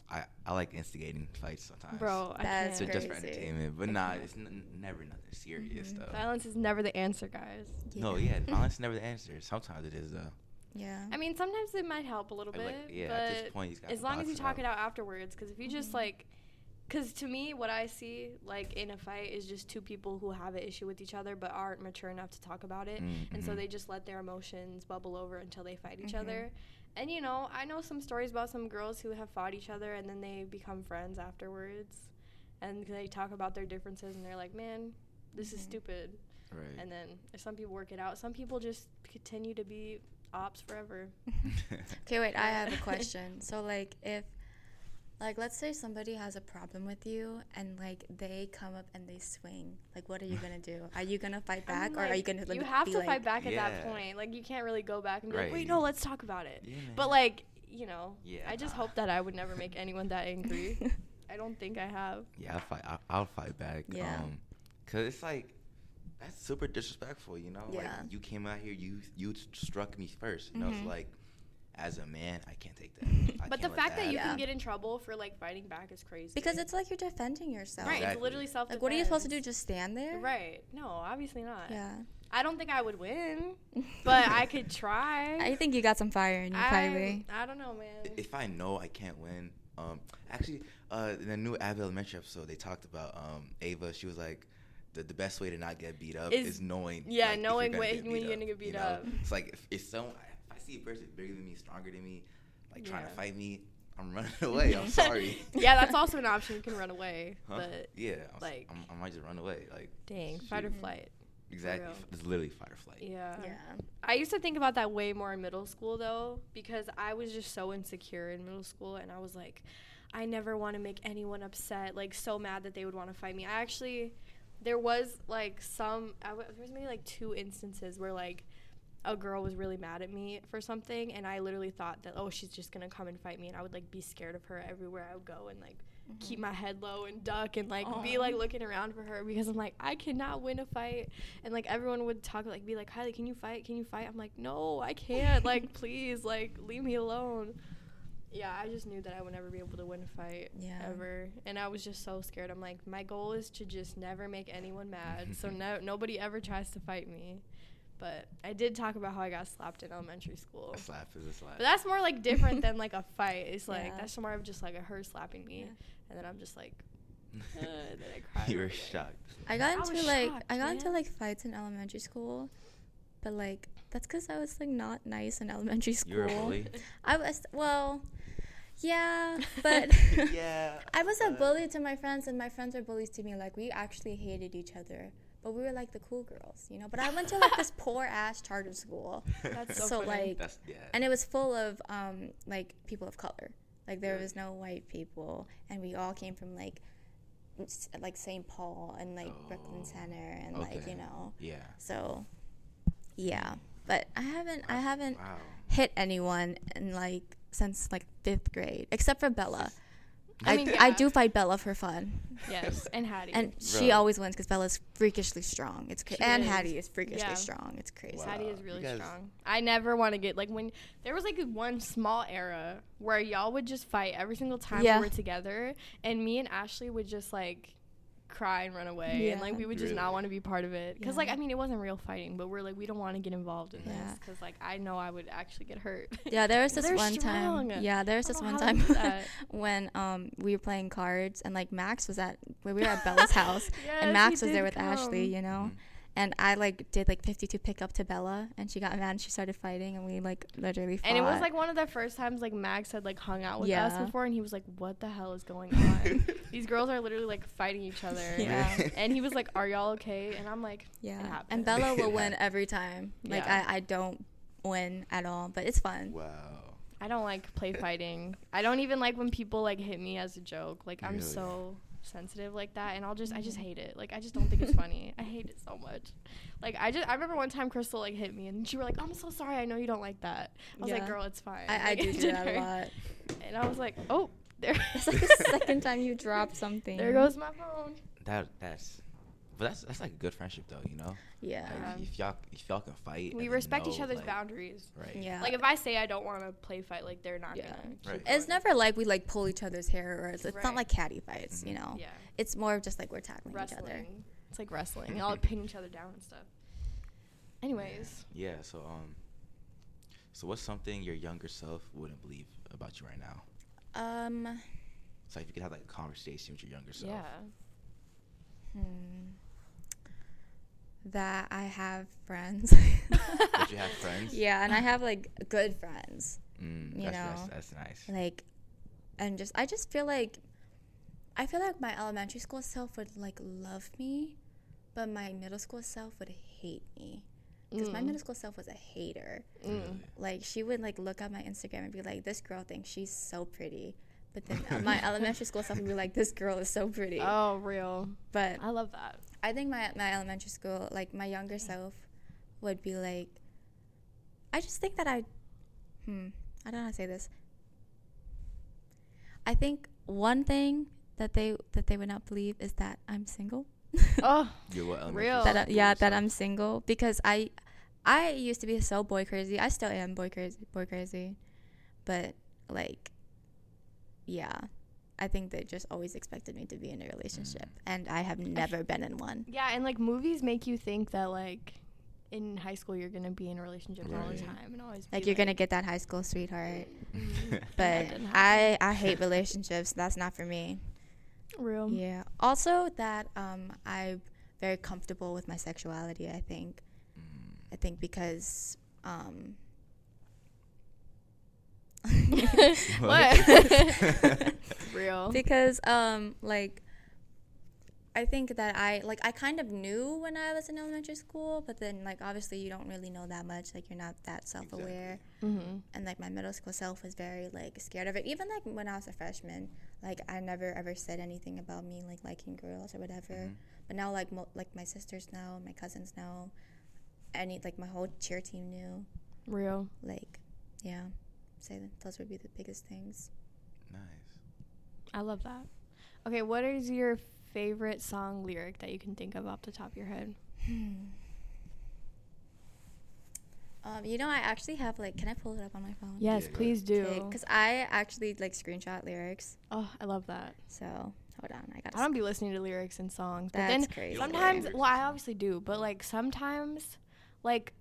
I I like instigating fights sometimes. bro, I That's So can't. just for entertainment, but I nah, can't. it's n- never nothing serious Mhm. though. Violence is never the answer, guys. No, yeah, violence is never the answer. Sometimes it is though. Yeah. I mean, sometimes it might help a little bit, like, yeah, but at this point, you just gotta as long as you talk out. it out afterwards, because if you just Mhm. like, because to me, what I see like in a fight is just two people who have an issue with each other but aren't mature enough to talk about it, and so they just let their emotions bubble over until they fight each Mhm. other. And you know, I know some stories about some girls who have fought each other and then they become friends afterwards, and they talk about their differences and they're like, "Man, this is Mhm. stupid." Right. And then if some people work it out, some people just continue to be ops forever. [LAUGHS] Okay, wait, I [LAUGHS] have a question. So like if like let's say somebody has a problem with you and like they come up and they swing, like what are you gonna do? Are you gonna fight I back mean, or are you gonna like, You have be to like, fight back at that point. Like you can't really go back and be like, "Wait, no, let's talk about it." yeah, But like, you know, Yeah, I just hope that I would never make anyone that angry. [LAUGHS] I don't think I have. Yeah, I'll fight. I'll, I'll fight back. Yeah. Um, cause it's like that's super disrespectful. You know, Yeah. like you came out here, you you struck me first. You know, Mhm. so like as a man, I can't take that. [LAUGHS] But the fact that you Yeah. can get in trouble for like fighting back is crazy. because it's like you're defending yourself. right. It's literally self. Like what are you supposed to do? Just stand there? Right. No, obviously not. Yeah. I don't think I would win, [LAUGHS] but I could try. I think you got some fire in you, I, Kylie. I don't know, man. If I know I can't win, um, actually, uh, in the new Abbott Elementary episode, they talked about um Ava. She was like. The, the best way to not get beat up Is- is, knowing yeah, like, if you're knowing gonna when- get beat you're up, gonna get beat you know? up. It's like if, if someone if I see a person bigger than me, stronger than me, like trying to fight me, I'm running [LAUGHS] away. I'm sorry. [LAUGHS] yeah, that's also an option. You can run away, Huh? but yeah, I was- like- I'm, I might just run away. Like dang, fight or flight. exactly, it's literally fight or flight. Yeah. Yeah. I used to think about that way more in middle school though, because I was just so insecure in middle school, and I was like, I never want to make anyone upset, like so mad that they would want to fight me. I actually, there was like some, I w- there was maybe like two instances where like a girl was really mad at me for something, and I literally thought that oh she's just gonna come and fight me, and I would like be scared of her everywhere I would go, and like mm-hmm. keep my head low and duck and like be like looking around for her because I'm like I cannot win a fight. And like everyone would talk like be like Kylie can you fight? Can you fight? I'm like no I can't. Like [LAUGHS] please like leave me alone yeah I just knew that I would never be able to win a fight Yeah. ever and I was just so scared I'm like my goal is to just never make anyone mad so [LAUGHS] no nobody ever tries to fight me but I did talk about how I got slapped in elementary school A slap is a slap. but that's more like different than like a fight. It's like Yeah. that's more of just like a her slapping me, Yeah. and then I'm just like, [LAUGHS] uh, and then I cry. you were over shocked. I got I into was like shocked, I got into like fights in elementary school, but like That's because I was like not nice in elementary school. You were a bully. I was well, yeah, [LAUGHS] but yeah. [LAUGHS] I was a bully to my friends, and my friends were bullies to me. Like we actually hated each other, but we were like the cool girls, you know. But I went to like this [LAUGHS] poor ass charter school, That's so, so, like, That's yeah. and it was full of um like people of color. Like there Really? was no white people, and we all came from like like St. Paul and like Brooklyn Oh, Center, and like you know. yeah. So, yeah, but I haven't I haven't Wow. hit anyone and like since like fifth grade, except for Bella. [LAUGHS] I I, mean, I do fight Bella for fun, yes, [LAUGHS] and Hattie. and she Bro. always wins because Bella's freakishly strong. It's cra- and is. Hattie is freakishly Yeah. strong. It's crazy. Wow. Hattie is really strong. I never want to get like when there was like one small era where y'all would just fight every single time Yeah. we were together, and me and Ashley would just like cry and run away, and like we would just Really? not want to be part of it. Because like I mean, it wasn't real fighting, but we're like we don't want to get involved in Yeah. this because like I know I would actually get hurt. [LAUGHS] Yeah, there was this They're one strong. time. Yeah, there was I this one know how they time [LAUGHS] when um we were playing cards and like Max was at we were at Bella's [LAUGHS] house Yes, and Max was there did with Ashley, you know. Mhm. And I like did like 52 pick up to Bella and she got mad and she started fighting and we like literally fought. And it was like one of the first times like Max had like hung out with us before, and he was like, "What the hell is going on? [LAUGHS] These girls are literally like fighting each other." Yeah. And he was like, "Are y'all okay?" And I'm like, yeah. happens. And Bella [LAUGHS] will win every time. Like Yeah. I I don't win at all, but it's fun. Wow. I don't like play fighting. I don't even like when people like hit me as a joke. Like I'm Really? so sensitive like that, and I'll just I just mm-hmm. hate it. Like I just don't think it's funny. I hate it so much. Like I just I remember one time Krystal like hit me, and she were like, "I'm so sorry. I know you don't like that." I was like, "Girl, it's fine." I, I Like, do do did that a lot. And I was like, "Oh, there." It's like the [LAUGHS] second time you drop something. There goes my phone. That that's, but that's that's like a good friendship though, you know. Yeah. Like, if y'all if y'all can fight, We and then respect each other's like- boundaries. Right. Yeah. Like if I say I don't want to play fight, like they're not Yeah. gonna. Right. it's never like we like pull each other's hair or it's, it's Right. not like catty fights, you Mhm. know. Yeah. It's more of just like we're tackling each other. Wrestling. It's like wrestling. Y'all like [LAUGHS] pin each other down and stuff. Anyways, Yeah. So um, so what's something your younger self wouldn't believe about you right now? Um So if you could have like a conversation with your younger self. yeah. Hmm. That I have friends. [LAUGHS] That you have friends? Yeah, and I have like good friends. Mm, You that's, know. that's, that's nice. Like, and just I just feel like I feel like my elementary school self would like love me, but my middle school self would hate me because my Mm. middle school self was a hater. Mm. Like she would like look at my Instagram and be like, "This girl thinks she's so pretty," but then my [LAUGHS] elementary school self would be like, "This girl is so pretty." Oh, real. But I love that. I think my my elementary school, like my younger self, would be like. I just think that I, hmm, I don't know how to say this. I think one thing that they that they would not believe is that I'm single. [LAUGHS] Oh, Your what, Real. that I, yeah, that? I'm single because I, I used to be so boy crazy. I still am boy crazy, boy crazy, but like, yeah, I think they just always expected me to be in a relationship, and I have never been in one. yeah, and like movies make you think that like in high school you're gonna be in a relationship all the time and always Like be you're gonna get that high school sweetheart, [LAUGHS] [LAUGHS] Mhm. but I I hate relationships. That's not for me. real. Yeah. Also, that um, I'm very comfortable with my sexuality. I think. Mm. I think because um, [LAUGHS] what? [LAUGHS] real. because um like I think that I like I kind of knew when I was in elementary school, but then like obviously you don't really know that much. Like you're not that self-aware, Mm-hmm. and like my middle school self was very like scared of it. Even like when I was a freshman, like I never ever said anything about me like liking girls or whatever. Mhm. But now like mo- like my sisters know, my cousins know, any like my whole cheer team knew. Real. Like, yeah, say that those would be the biggest things. Nice. I love that. Okay, what is your favorite song lyric that you can think of off the top of your head? Hmm. Um, you know, I actually have like, can I pull it up on my phone? Yes, Yeah, please do. Because I actually like screenshot lyrics. oh, I love that. So hold on, I got. I don't be listening to lyrics in songs, but That's then crazy. Sometimes, well, I obviously do, but like sometimes, like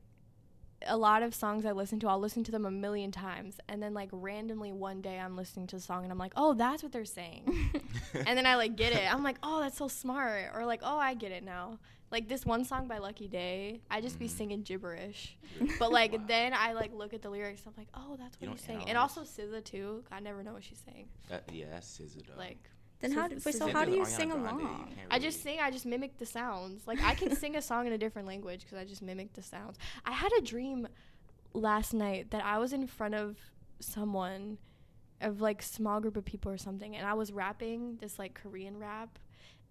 a lot of songs I listen to, I'll listen to them a million times, and then like randomly one day I'm listening to a song and I'm like, oh, that's what they're saying, [LAUGHS] and then I like get it. I'm like, oh, that's so smart, or like, oh, I get it now. Like this one song by Lucky Daye, I just be Mhm. singing gibberish, [LAUGHS] but like Wow. then I like look at the lyrics. And I'm like, oh, that's You what he's don't saying, and also SZA too. I never know what she's saying. That, yeah, that's SZA though. Like Then how? Do, wait, so Sis- how do Ariana you sing Grande, along? can't I just sing. I just mimic the sounds. Like I can sing a song in a different language because I just mimic the sounds. I had a dream last night that I was in front of someone, of like small group of people or something, and I was rapping this like Korean rap,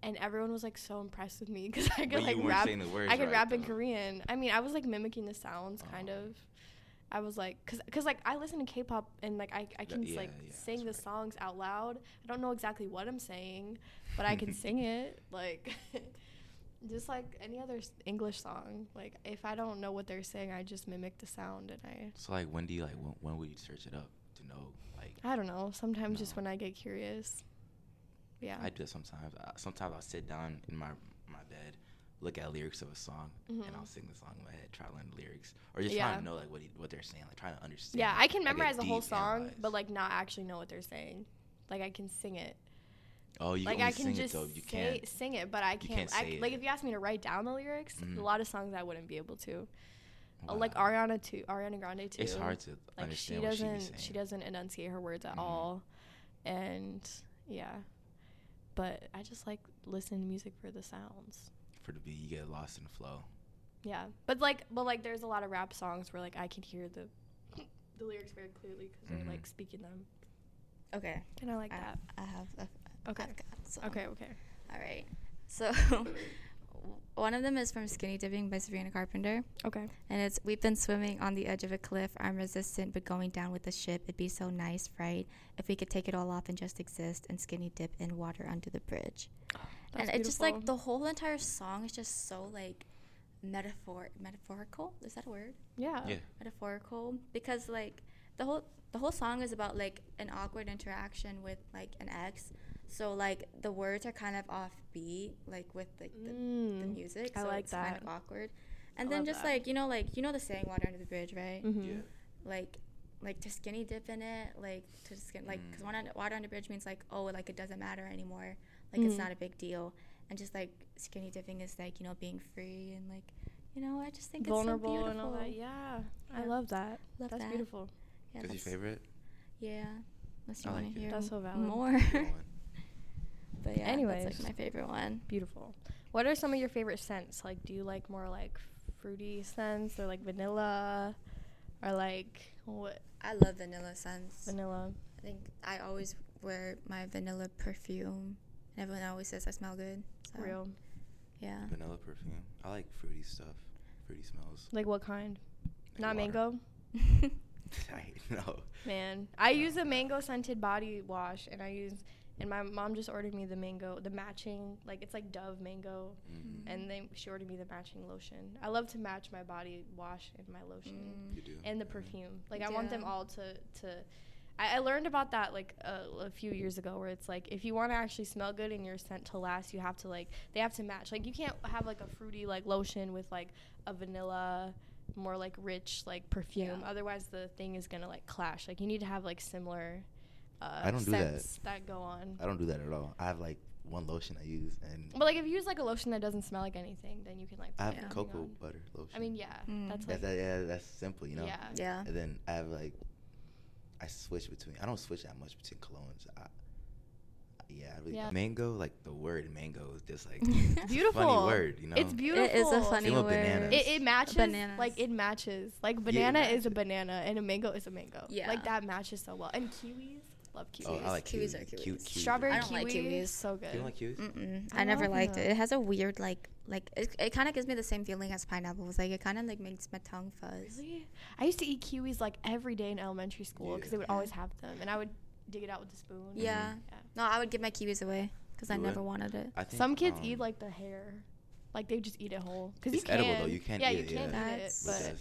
and everyone was like so impressed with me because [LAUGHS] I could But like you weren't rap. saying the words I could right, rap in. Korean. I mean, I was like mimicking the sounds, kind Oh. of. I was like, cause, cause like I listen to K-pop and like I, I can yeah, like yeah, sing the right. songs out loud. I don't know exactly what I'm saying, but I can [LAUGHS] sing it. Like, [LAUGHS] just like any other English song. Like if I don't know what they're saying, I just mimic the sound and I. So like, when do you like when, when would you search it up to know? Like, I don't know. Sometimes just when I get curious. Yeah. I do it sometimes. I, sometimes I'll sit down in my my bed, look at lyrics of a song, and I'll sing the song in my head, try to learn the lyrics, or just Yeah. trying to know like what he, what they're saying, like trying to understand. yeah, I can like, a memorize the whole song, analyze. but like not actually know what they're saying. Like I can sing it. oh, you like can I can sing just it though. You can't. sing it, but I can't. can't I, like if you ask me to write down the lyrics, Mhm. a lot of songs I wouldn't be able to. Uh, Like Ariana too, Ariana Grande too. It's hard to like she understand what she doesn't saying. she doesn't enunciate her words at Mhm. all, and yeah. But I just like listen to music for the sounds. For the beat, you get lost in the flow. Yeah, but like, but like, there's a lot of rap songs where like I can hear the [LAUGHS] the lyrics very clearly because Mhm. they're like speaking them, Okay. and I like I, that. I have. A, Okay. I've got some. Okay, okay. All right. So, [LAUGHS] one of them is from Skinny Dipping by Sabrina Carpenter. Okay. And it's We've been swimming on the edge of a cliff. I'm resistant, but going down with the ship. It'd be so nice, right? If we could take it all off and just exist and skinny dip in water under the bridge. That's and it's just like the whole entire song is just so like metaphor metaphorical. Is that a word? yeah. Yeah. Metaphorical because like the whole the whole song is about like an awkward interaction with like an ex. So like the words are kind of offbeat, like with like the, the Mm. music. I like it's kind that. of awkward. And I then just that. like you know like you know the saying water under the bridge, right? Mhm. Yeah. Like like to skinny dip in it, like to skin like because Mm. water, under- water under bridge means like oh like it doesn't matter anymore, like it's Mhm. not a big deal, and just like skinny dipping is like you know being free and like you know I just think Vulnerable it's so and all beautiful. that. Yeah. I love that. Love That's that. beautiful. Yeah, What's your favorite? Yeah, unless you I want like to hear That's so valid. more. [LAUGHS] But yeah, Anyways. that's like my favorite one. Beautiful. What are some of your favorite scents? Like, do you like more like fruity scents or like vanilla, or like what I love vanilla scents. vanilla? I think I always wear my vanilla perfume. And everyone always says I smell good. So, Real. Yeah. Vanilla perfume. I like fruity stuff. Fruity smells. Like what kind? Like Not water. mango. [LAUGHS] [LAUGHS] I know. Man, I use a mango scented body wash, and I use, and my mom just ordered me the mango, the matching, like it's like Dove mango, Mhm. and then she ordered me the matching lotion. I love to match my body wash and my lotion. Mm. You do. and the perfume. Like I want them all to to. I, I learned about that like a, a few years ago, where it's like if you want to actually smell good and your scent to last, you have to like they have to match. Like you can't have like a fruity like lotion with like a vanilla, more like rich like perfume. Yeah. Otherwise, the thing is gonna like clash. Like you need to have like similar. Uh, I don't do that. that. go on. I don't do that at all. I have like one lotion I use, and But like if you use like a lotion that doesn't smell like anything, then you can like. I have put anything cocoa on. butter lotion. I mean, yeah, Mm. that's that's like that, yeah, that's simple, you know. yeah. Yeah. And then I have like, I switch between. I don't switch that much between colognes. I, yeah, I really Yeah. mango. Like the word mango is just like [LAUGHS] Beautiful. funny word, you know. It's beautiful. It is a funny Same word. bananas. It, it matches Bananas. like it matches like it banana is a banana and a mango is a mango Yeah. like that matches so well and kiwis love kiwis Oh, I like Kiwis kiwis. are Kiwi- kiwis. kiwis are strawberry I don't like kiwi kiwis. so good You don't like kiwis? Mm-mm. I I, never love liked it. them. It has a weird like like it, it kind of gives me the same feeling as pineapples. Like it kind of like makes my tongue fuzz. really I used to eat kiwis like every day in elementary school because they would Yeah. always have them and I would dig it out with the spoon Yeah. Yeah. No, I would give my kiwis away because I would? never wanted it. I think, some kids um, eat like the hair like they just eat it whole because you It's can edible, though. You can't yeah eat you it, can yeah. eat it but but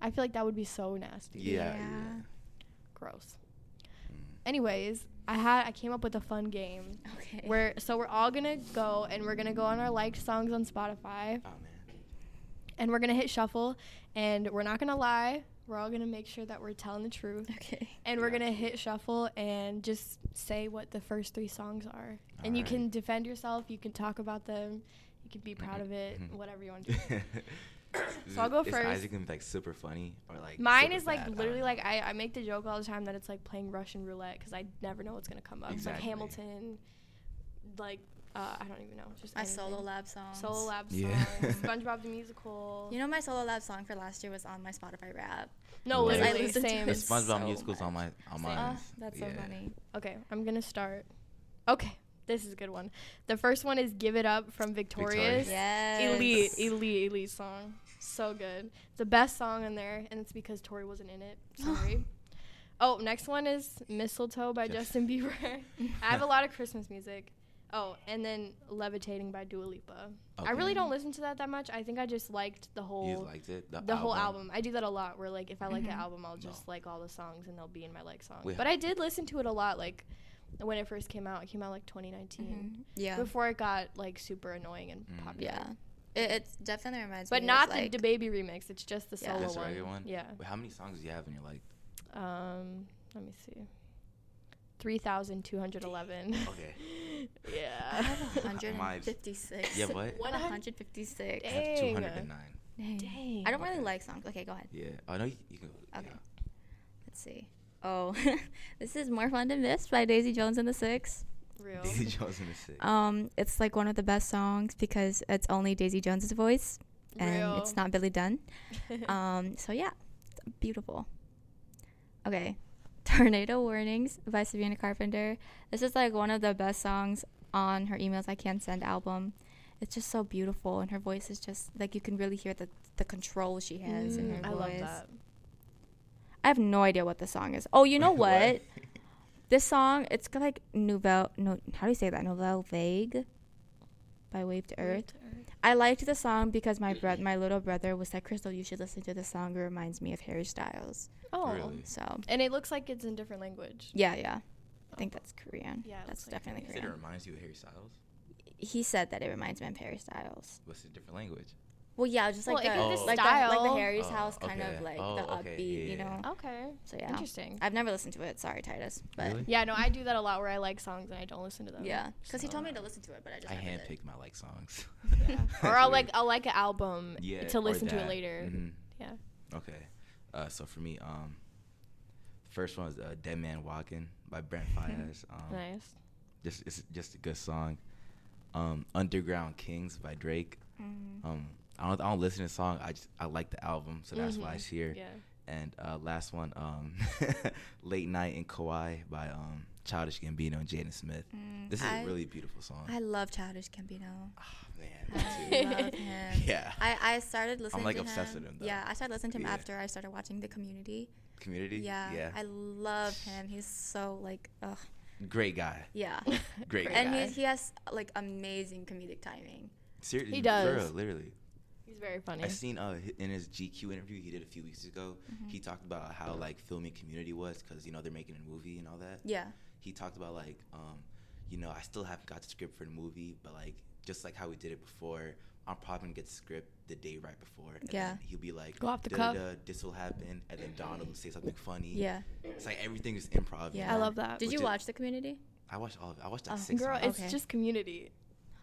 I feel like that would be so nasty yeah, Yeah. yeah. gross. Anyways I had I came up with a fun game Okay. We're so we're all gonna go and we're gonna go on our liked songs on Spotify, Oh man. and we're gonna hit shuffle, and we're not gonna lie. We're all gonna make sure that we're telling the truth, Okay. and we're Yeah. gonna hit shuffle and just say what the first three songs are, and you can defend yourself. You can talk about them. You can be proud of it. mhm. Whatever you want to [LAUGHS] do. Is So I'll go it- is first. Isaac gonna be like super funny or like Mine is like bad? Literally know. like I, I make the joke all the time that it's like playing Russian roulette because I never know what's gonna come up. It's like Hamilton, like uh, I don't even know. Just My anything. solo lab song. Solo Lab song, Yeah. [LAUGHS] SpongeBob the musical. You know, my solo lab song for last year was on my Spotify rap. no, Because I literally listened to same. the it SpongeBob so musicals on my on Same. mine. Oh, that's so funny. Okay, I'm gonna start. Okay, this is a good one. The first one is "Give It Up" from Victorious. Victorious. Yes. Elite, elite, elite song. So good. It's the best song in there, and it's because Tori wasn't in it. [LAUGHS] Sorry. oh, next one is "Mistletoe" by Just- Justin Bieber. [LAUGHS] I have a lot of Christmas music. Oh, and then "Levitating" by Dua Lipa. I really don't listen to that that much. I think I just liked the whole just liked it. the whole album. I do that a lot. Where like if I like an album, I'll just No. like all the songs and they'll be in my like songs. Wait, but I did listen to it a lot. Like when it first came out, it came out like 2019 Mhm. Yeah. before it got like super annoying and Mm. popular. Yeah. It, it definitely reminds But me. But not of, the, like, the baby remix. It's just the Yeah. solo Just one. one? Yeah. Wait, how many songs do you have in your like? Um. Let me see. Three thousand two hundred eleven. Okay. yeah. [LAUGHS] I yeah. have [LAUGHS] 156. Yeah, what? What? One 156. I have Dang. 209. Dang. Dang. I don't really Okay. like songs. Okay, go ahead. Yeah. Oh no, you, you can. Okay. Yeah. Let's see. Oh, [LAUGHS] this is More Fun to Miss by Daisy Jones and the Six. Real. Daisy Jones in the six. Um, it's like one of the best songs because it's only Daisy Jones's voice and Real. it's not Billy Dunne. [LAUGHS] um, so yeah, it's beautiful. Okay, [LAUGHS] Tornado Warnings by Sabrina Carpenter. This is like one of the best songs on her Emails I Can't Send album. It's just so beautiful, and her voice is just like you can really hear the the control she has in her Mm, I voice. love that. I have no idea what the song is. Oh, you know [LAUGHS] What? What? this song, it's like Nouvelle. No, how do you say that? Nouvelle Vague by Wave to Earth. I liked the song because my bro- my little brother was like, Krystal, you should listen to the song. It reminds me of Harry Styles. Oh. Really? So And it looks like it's in different language. yeah, yeah. I think oh. that's Korean. Yeah, that's looks like definitely Said it reminds you of Harry Styles. He said that it reminds me of Harry Styles. What's a different language? Well, yeah, just like Well, the, it could be like, the, like the. Harry's Oh, house kind okay. of like Oh, the okay, upbeat, you yeah, know. Okay. So yeah, Interesting. I've never listened to it. Sorry, Titus, but Really? Yeah, no, I do that a lot where I like songs and I don't listen to them. yeah, because he told me to listen to it, but I just I never did. handpick my like songs. Yeah. [LAUGHS] or I'll like I'll like an album yeah, to listen to it that. later. Mhm. Yeah. Okay. Uh, so for me, um, first one is uh, "Dead Man Walking" by Brent [LAUGHS] Faiyaz. Um, Nice. Just it's just a good song. Um, "Underground Kings" by Drake. Mhm. Um, I don't I don't listen to the song. I just I like the album, so that's why Mhm. it's here. Yeah. And uh, last one, um, [LAUGHS] "Late Night in Kauai" by um, Childish Gambino and Jaden Smith. Mm, This is I- a really beautiful song. I love Childish Gambino. oh, man, I love him. [LAUGHS] yeah. I, I started listening I'm like, to obsessed him. with him, though. Yeah, I started listening to him Yeah. after I started watching The Community. Community. Yeah, Yeah. I love [SIGHS] him. He's so like, ugh, Great guy. yeah. [LAUGHS] Great guy. And guy. he he has like amazing comedic timing. Seriously, He does. real, literally. He's very funny. I seen uh in his GQ interview he did a few weeks ago. Mm-hmm. He talked about how like filming Community was because you know they're making a movie and all that. Yeah, He talked about like um, you know I still haven't got the script for the movie, but like just like how we did it before, I'm probably gonna get the script the day right before. And Yeah. then he'll be like, Go off the cuff." This will happen, and then Donald will say something funny. yeah, It's like everything is improv. you yeah. I love that. Did Which you is- watch The Community? I watched all. Of it. I watched like Oh. six. Girl, times. it's Okay. just community.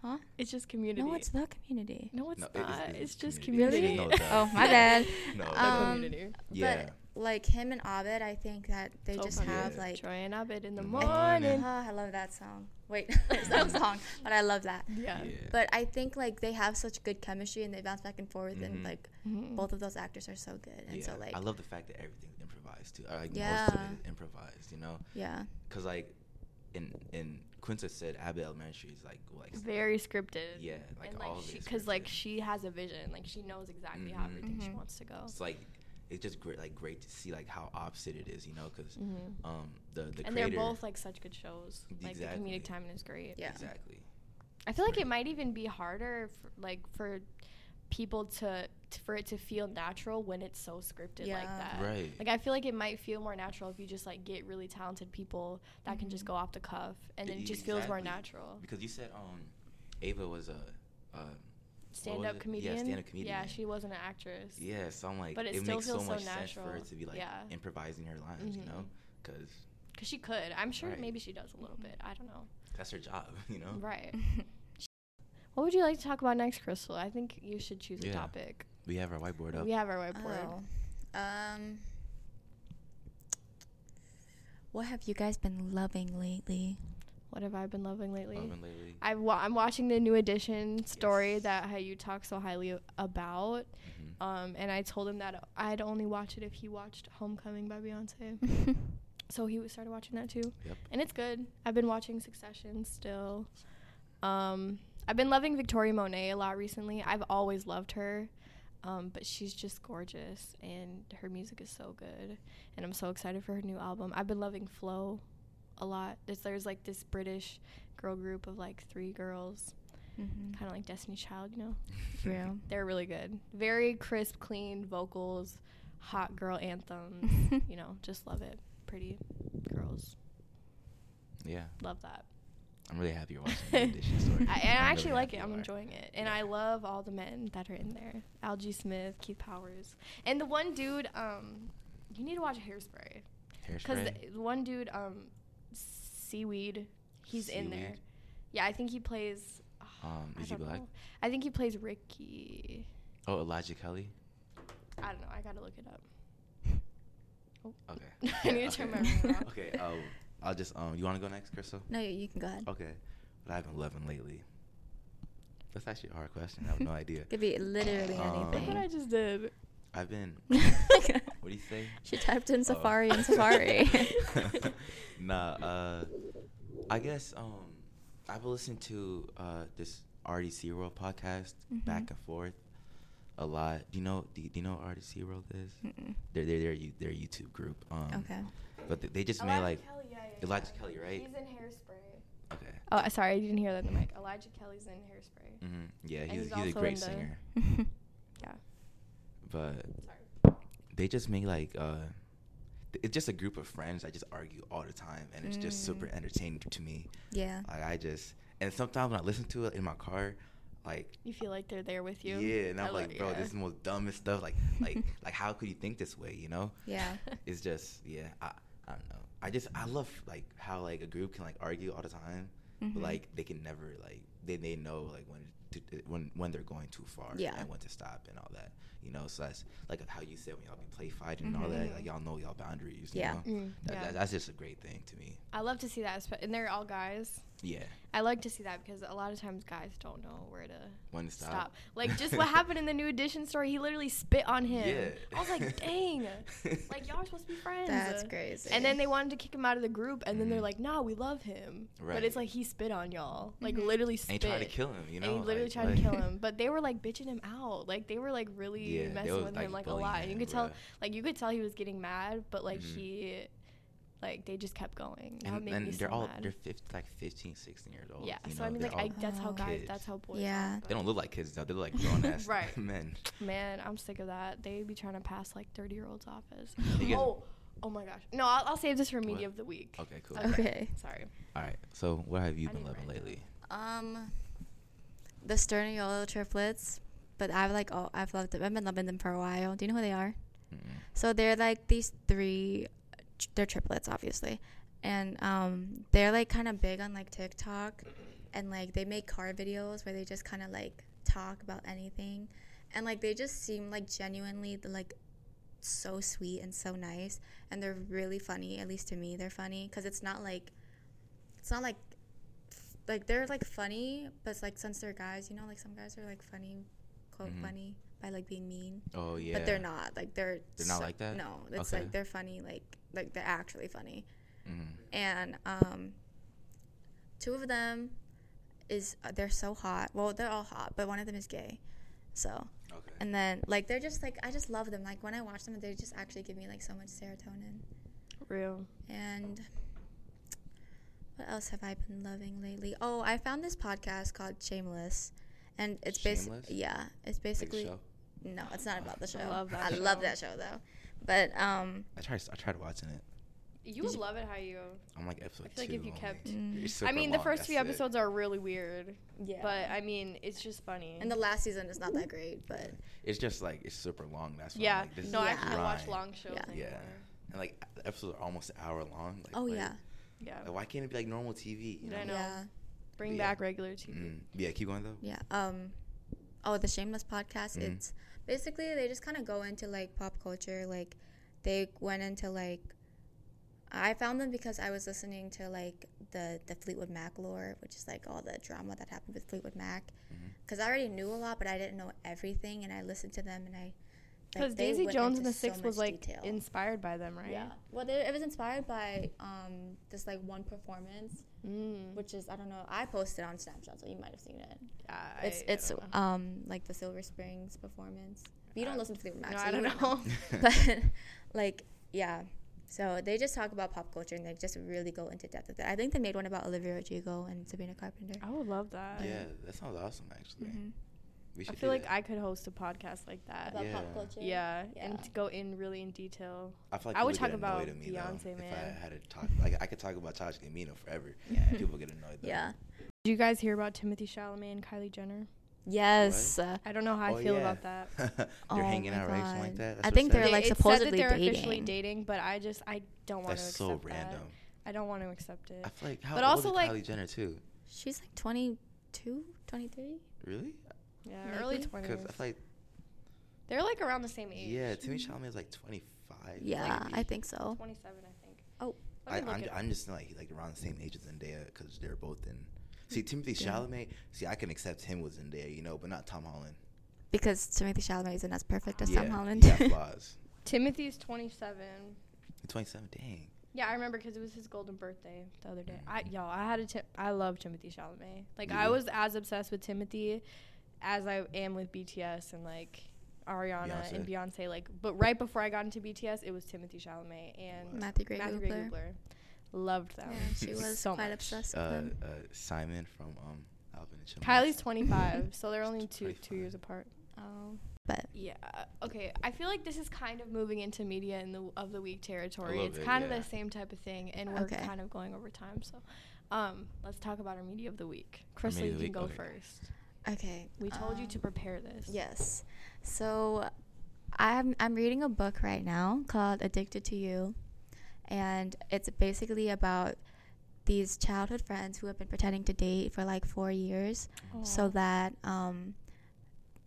Huh? It's just community. No, it's The Community. No, it's No, not. it is it's just Community. community. It's Oh, my bad. [LAUGHS] no, Um, community. yeah. But like him and Abed, I think that they So just funny. have Yeah. like. Troy and Abed in the Mhm. morning. Ah, I love that song. Wait, [LAUGHS] it's not a [LAUGHS] song, but I love that. Yeah. yeah. But I think like they have such good chemistry and they bounce back and forth, and Mhm. like Mhm. both of those actors are so good. And yeah. so like, I love the fact that everything's improvised too. Or, like most of Yeah. it is improvised, you know. yeah, Cause like, in in Quinta said Abbott Elementary is like like Very scripted. yeah like and all like of she, cause like she has a vision. Like she knows exactly how Mhm. everything she Mhm. wants to go. it's like it's just great like great to see like how opposite it is, you know. Cause Mhm. um the the and creator they're both like such good shows. Like the comedic timing is great. yeah. exactly I feel like it might even be harder, for, like for people to, to for it to feel natural when it's so scripted like that. right. Like I feel like it might feel more natural if you just like get really talented people that can just Mhm. go off the cuff, and then it E- just feels more natural. because you said um Ava was a uh, stand up it? Yeah, comedian. stand-up comedian. Yeah, she wasn't an actress. Yeah, so I'm like, But it it, still makes so feels so much sense for her to be like Yeah. improvising her lines, you Mhm. know, because Cause she could. I'm sure Right. maybe she does a little bit. I don't know. that's her job, [LAUGHS] you know. Right. [LAUGHS] What would you like to talk about next, Krystal? I think you should choose a topic. We have our whiteboard up. We have our whiteboard. Oh. Um. What have you guys been loving lately? What have I been loving lately? Loving lately. I've wa- I'm watching the new edition story Yes. that how you talk so highly a- about. Mhm. Um, and I told him that I'd only watch it if he watched Homecoming by Beyonce. [LAUGHS] So he started watching that too. Yep. And it's good. I've been watching Succession still. Um, I've been loving Victoria Monet a lot recently. I've always loved her. Um, but she's just gorgeous and her music is so good. And I'm so excited for her new album. I've been loving FLO a lot. There's, there's like this British girl group of like three girls, mm-hmm. kind of like Destiny Child, you know? [LAUGHS] Real. They're really good. Very crisp, clean vocals, hot girl anthems. [LAUGHS] you know, just love it. Pretty girls. Yeah, Love that. I'm really happy you're watching the edition story. [LAUGHS] I, and I actually really like it. I'm enjoying it. And Yeah. I love all the men that are in there. Algee Smith, Keith Powers. And the one dude, um, you need to watch Hairspray. Because the one dude, um, Seaweed, he's in there. Yeah, I think he plays. Um, I is he black? know. I think he plays Ricky. Oh, Elijah Kelley. I don't know. I gotta look it up. [LAUGHS] Oh. Okay. [LAUGHS] I need to turn my okay. Um, I'll just um. You want to go next, Krystal? No, you, you can go ahead. Okay. What I've been loving lately. That's actually a hard question. I have no [LAUGHS] idea. Could be literally Um, Look what I anything. just did. I've been. [LAUGHS] What do you say? she typed in Oh. Safari and Safari. [LAUGHS] nah. Uh, I guess um, I've been listening to uh this RDC World podcast Mhm. back and forth a lot. Do you know? Do you, do you know what RDC World is? Mm-mm. They're they're their you- their YouTube group. Um, Okay. But they, they just made Elijah like Kelley, yeah, yeah, Elijah. Kelley, right? He's in Hairspray. Okay. Oh, sorry, I didn't hear that in the mic. Elijah Kelley's in Hairspray. Mm-hmm. Yeah, he's he's he's, a great in the- singer. [LAUGHS] Yeah. But Sorry. they just make like uh th- it's just a group of friends I just argue all the time and it's just super Mm. entertaining to me yeah. like i just and sometimes when i listen to it in my car like You feel like they're there with you. yeah and I i'm lo- like bro yeah. this is the most dumbest stuff like like like how could you think this way you know Yeah. it's just yeah i i don't know i just i love like how like a group can like argue all the time Mhm. but like they can never like they, they know like when to, when when they're going too far Yeah. and when to stop and all that you know so that's like how you said when y'all be play fighting and all that Mhm. like y'all know y'all boundaries Yeah. you know? Mm, that, yeah. that- that's just a great thing to me I love to see that, espe- and they're all guys. yeah I like to see that because a lot of times guys don't know where to when to stop, stop. Like just [LAUGHS] what happened in the new edition story, he literally spit on him. Yeah. I was like, dang, [LAUGHS] like y'all are supposed to be friends. That's crazy. And then they wanted to kick him out of the group, and then they're Mhm. like, "Nah, we love him." Right. But it's like he spit on y'all, like Mhm. literally and spit. he tried to kill him you know and he literally like- tried like- to kill [LAUGHS] him, but they were like bitching him out. Like they were like really Yeah, messing was, with like, him like a bullying lot. And you him, could tell, bruh. like you could tell he was getting mad, but like Mhm. he, like they just kept going. That and, and they're so all mad. they're 50, like 15 16 years old yeah, you so know? I mean, They're like I, that's how guys, kids. that's how boys. Yeah. Are, they don't look like kids though they're like grown ass [LAUGHS] [LAUGHS] Right. men Man, I'm sick of that. They be trying to pass like 30 year olds off as. Oh, oh my gosh. No, I'll, I'll save this for media What? of the week. okay cool Okay. Sorry. all right so what have you I been loving lately Um, the Sturniolo triplets, but I've like oh I've loved them. I've been loving them for a while. Do you know who they are? Mm-mm. So they're like these three, they're triplets obviously, and um they're like kind of big on like TikTok, and like they make car videos where they just kind of like talk about anything, and like they just seem like genuinely like so sweet and so nice, and they're really funny. At least to me, they're funny because it's not like, it's not like. Like they're like funny, but like since they're guys, you know, like some guys are like funny, quote Mhm. funny by like being mean. Oh yeah. but they're not. Like they're They're not like that? no it's Okay. like they're funny like like they're actually funny. Mhm. and um two of them is uh, they're so hot. Well they're all hot but one of them is gay. So okay. and then like they're just like i just love them. Like when i watch them they just actually give me like so much serotonin. Real. and what else have i been loving lately? Oh i found this podcast called shameless and it's basically yeah it's basically show? no it's not about the show I love that i show. love that show though but um I tried. I tried watching it. You Did would love it how you. I'm like episode I feel like two. if you I'm kept- Mm. I mean, the first few that's it. episodes are really weird, Yeah. but I mean, it's just funny. and the last season is not that great, but It's just like it's super long. That's why yeah, I'm like, no, is I Yeah. can't watch long shows Yeah. anymore. Yeah, and like the episodes are almost an hour long. Like, oh like- yeah, Yeah, Like, why can't it be like normal TV? You know? I know. yeah, bring Yeah. back regular TV. Mm. Yeah, keep going though. yeah. Um, oh, the Shameless podcast. Mhm. It's basically they just kind of go into like pop culture. Like they went into like I found them because I was listening to like the the Fleetwood Mac lore, which is like all the drama that happened with Fleetwood Mac. Because I already knew a lot, but I didn't know everything, and I listened to them, and I Because like, Daisy Jones into and the so Six was like detail. inspired by them, right? Yeah. Well, they, it was inspired by um, this like one performance, Mm. which is I don't know. I posted on Snapchat, so you might have seen it. Yeah, It's I- I it's don't know. um like the Silver Springs performance. You don't Uh, listen to Fleetwood Mac, no, so I don't wouldn't know. [LAUGHS] [LAUGHS] but like yeah. So they just talk about pop culture and they just really go into depth with it. I think they made one about Olivia Rodrigo and Sabrina Carpenter. I would love that. yeah, that sounds awesome. Actually, Mhm. We I feel do like that. I could host a podcast like that. About Yeah. pop culture. Yeah, Yeah. and to go in really in detail. I feel like I would talk about at me, though, Beyonce, If man. I had to talk, like I could talk about Childish Gambino forever. Yeah. [LAUGHS] People get annoyed. Though. Yeah. Did you guys hear about Timothée Chalamet and Kylie Jenner? Yes. Uh, I don't know how Oh, I feel yeah. about that. [LAUGHS] they're Oh hanging my out, right? Something like that. I That's what think they're like it supposedly said that they're officially dating. dating, but I just I don't want That's to so accept that. random. I don't want to accept it. I feel like how But old also, is like- Kylie Jenner too? she's like 22, 23. Really? Yeah, early twenties. Because I feel like They're like around the same age. yeah, Timmy Chalamet is like 25. Yeah, maybe. I think so. Twenty-seven, I think. Oh. I, me look I'm. I'm just like like around the same age as Zendaya because they're both in. See, Timothée Yeah. Chalamet. See, I can accept him with Zendaya, you know, but not Tom Holland. Because Timothée Chalamet isn't as perfect as yeah, Tom Holland. he got [LAUGHS] flaws. Timothée's 27. 27, Dang. Yeah, I remember because it was his golden birthday the other day. I Mhm. yo, I had a tip. I love Timothée Chalamet. Like You I was as obsessed with Timothée as I am with BTS and like Ariana and Beyonce. Like, but right before I got into BTS, it was Timothée Chalamet and Matthew Gray Matthew Gubler. Gray Gubler. Loved them. Yeah, she [LAUGHS] was so quite much. obsessed with Uh, him. uh, Simon from um, Alvin and Chipmunks. Kylie's 25, so they're only two two years apart. Oh, but Yeah. Okay. I feel like this is kind of moving into media in the of the week territory. It's bit, kind yeah. of the same type of thing, and we're Okay. kind of going over time. So, um, let's talk about our media of the week. Krystal, you can the go okay. first. Okay. We told you um, to prepare this. Yes. So I'm I'm reading a book right now called Addicted to You and it's basically about these childhood friends who have been pretending to date for like 4 years so that um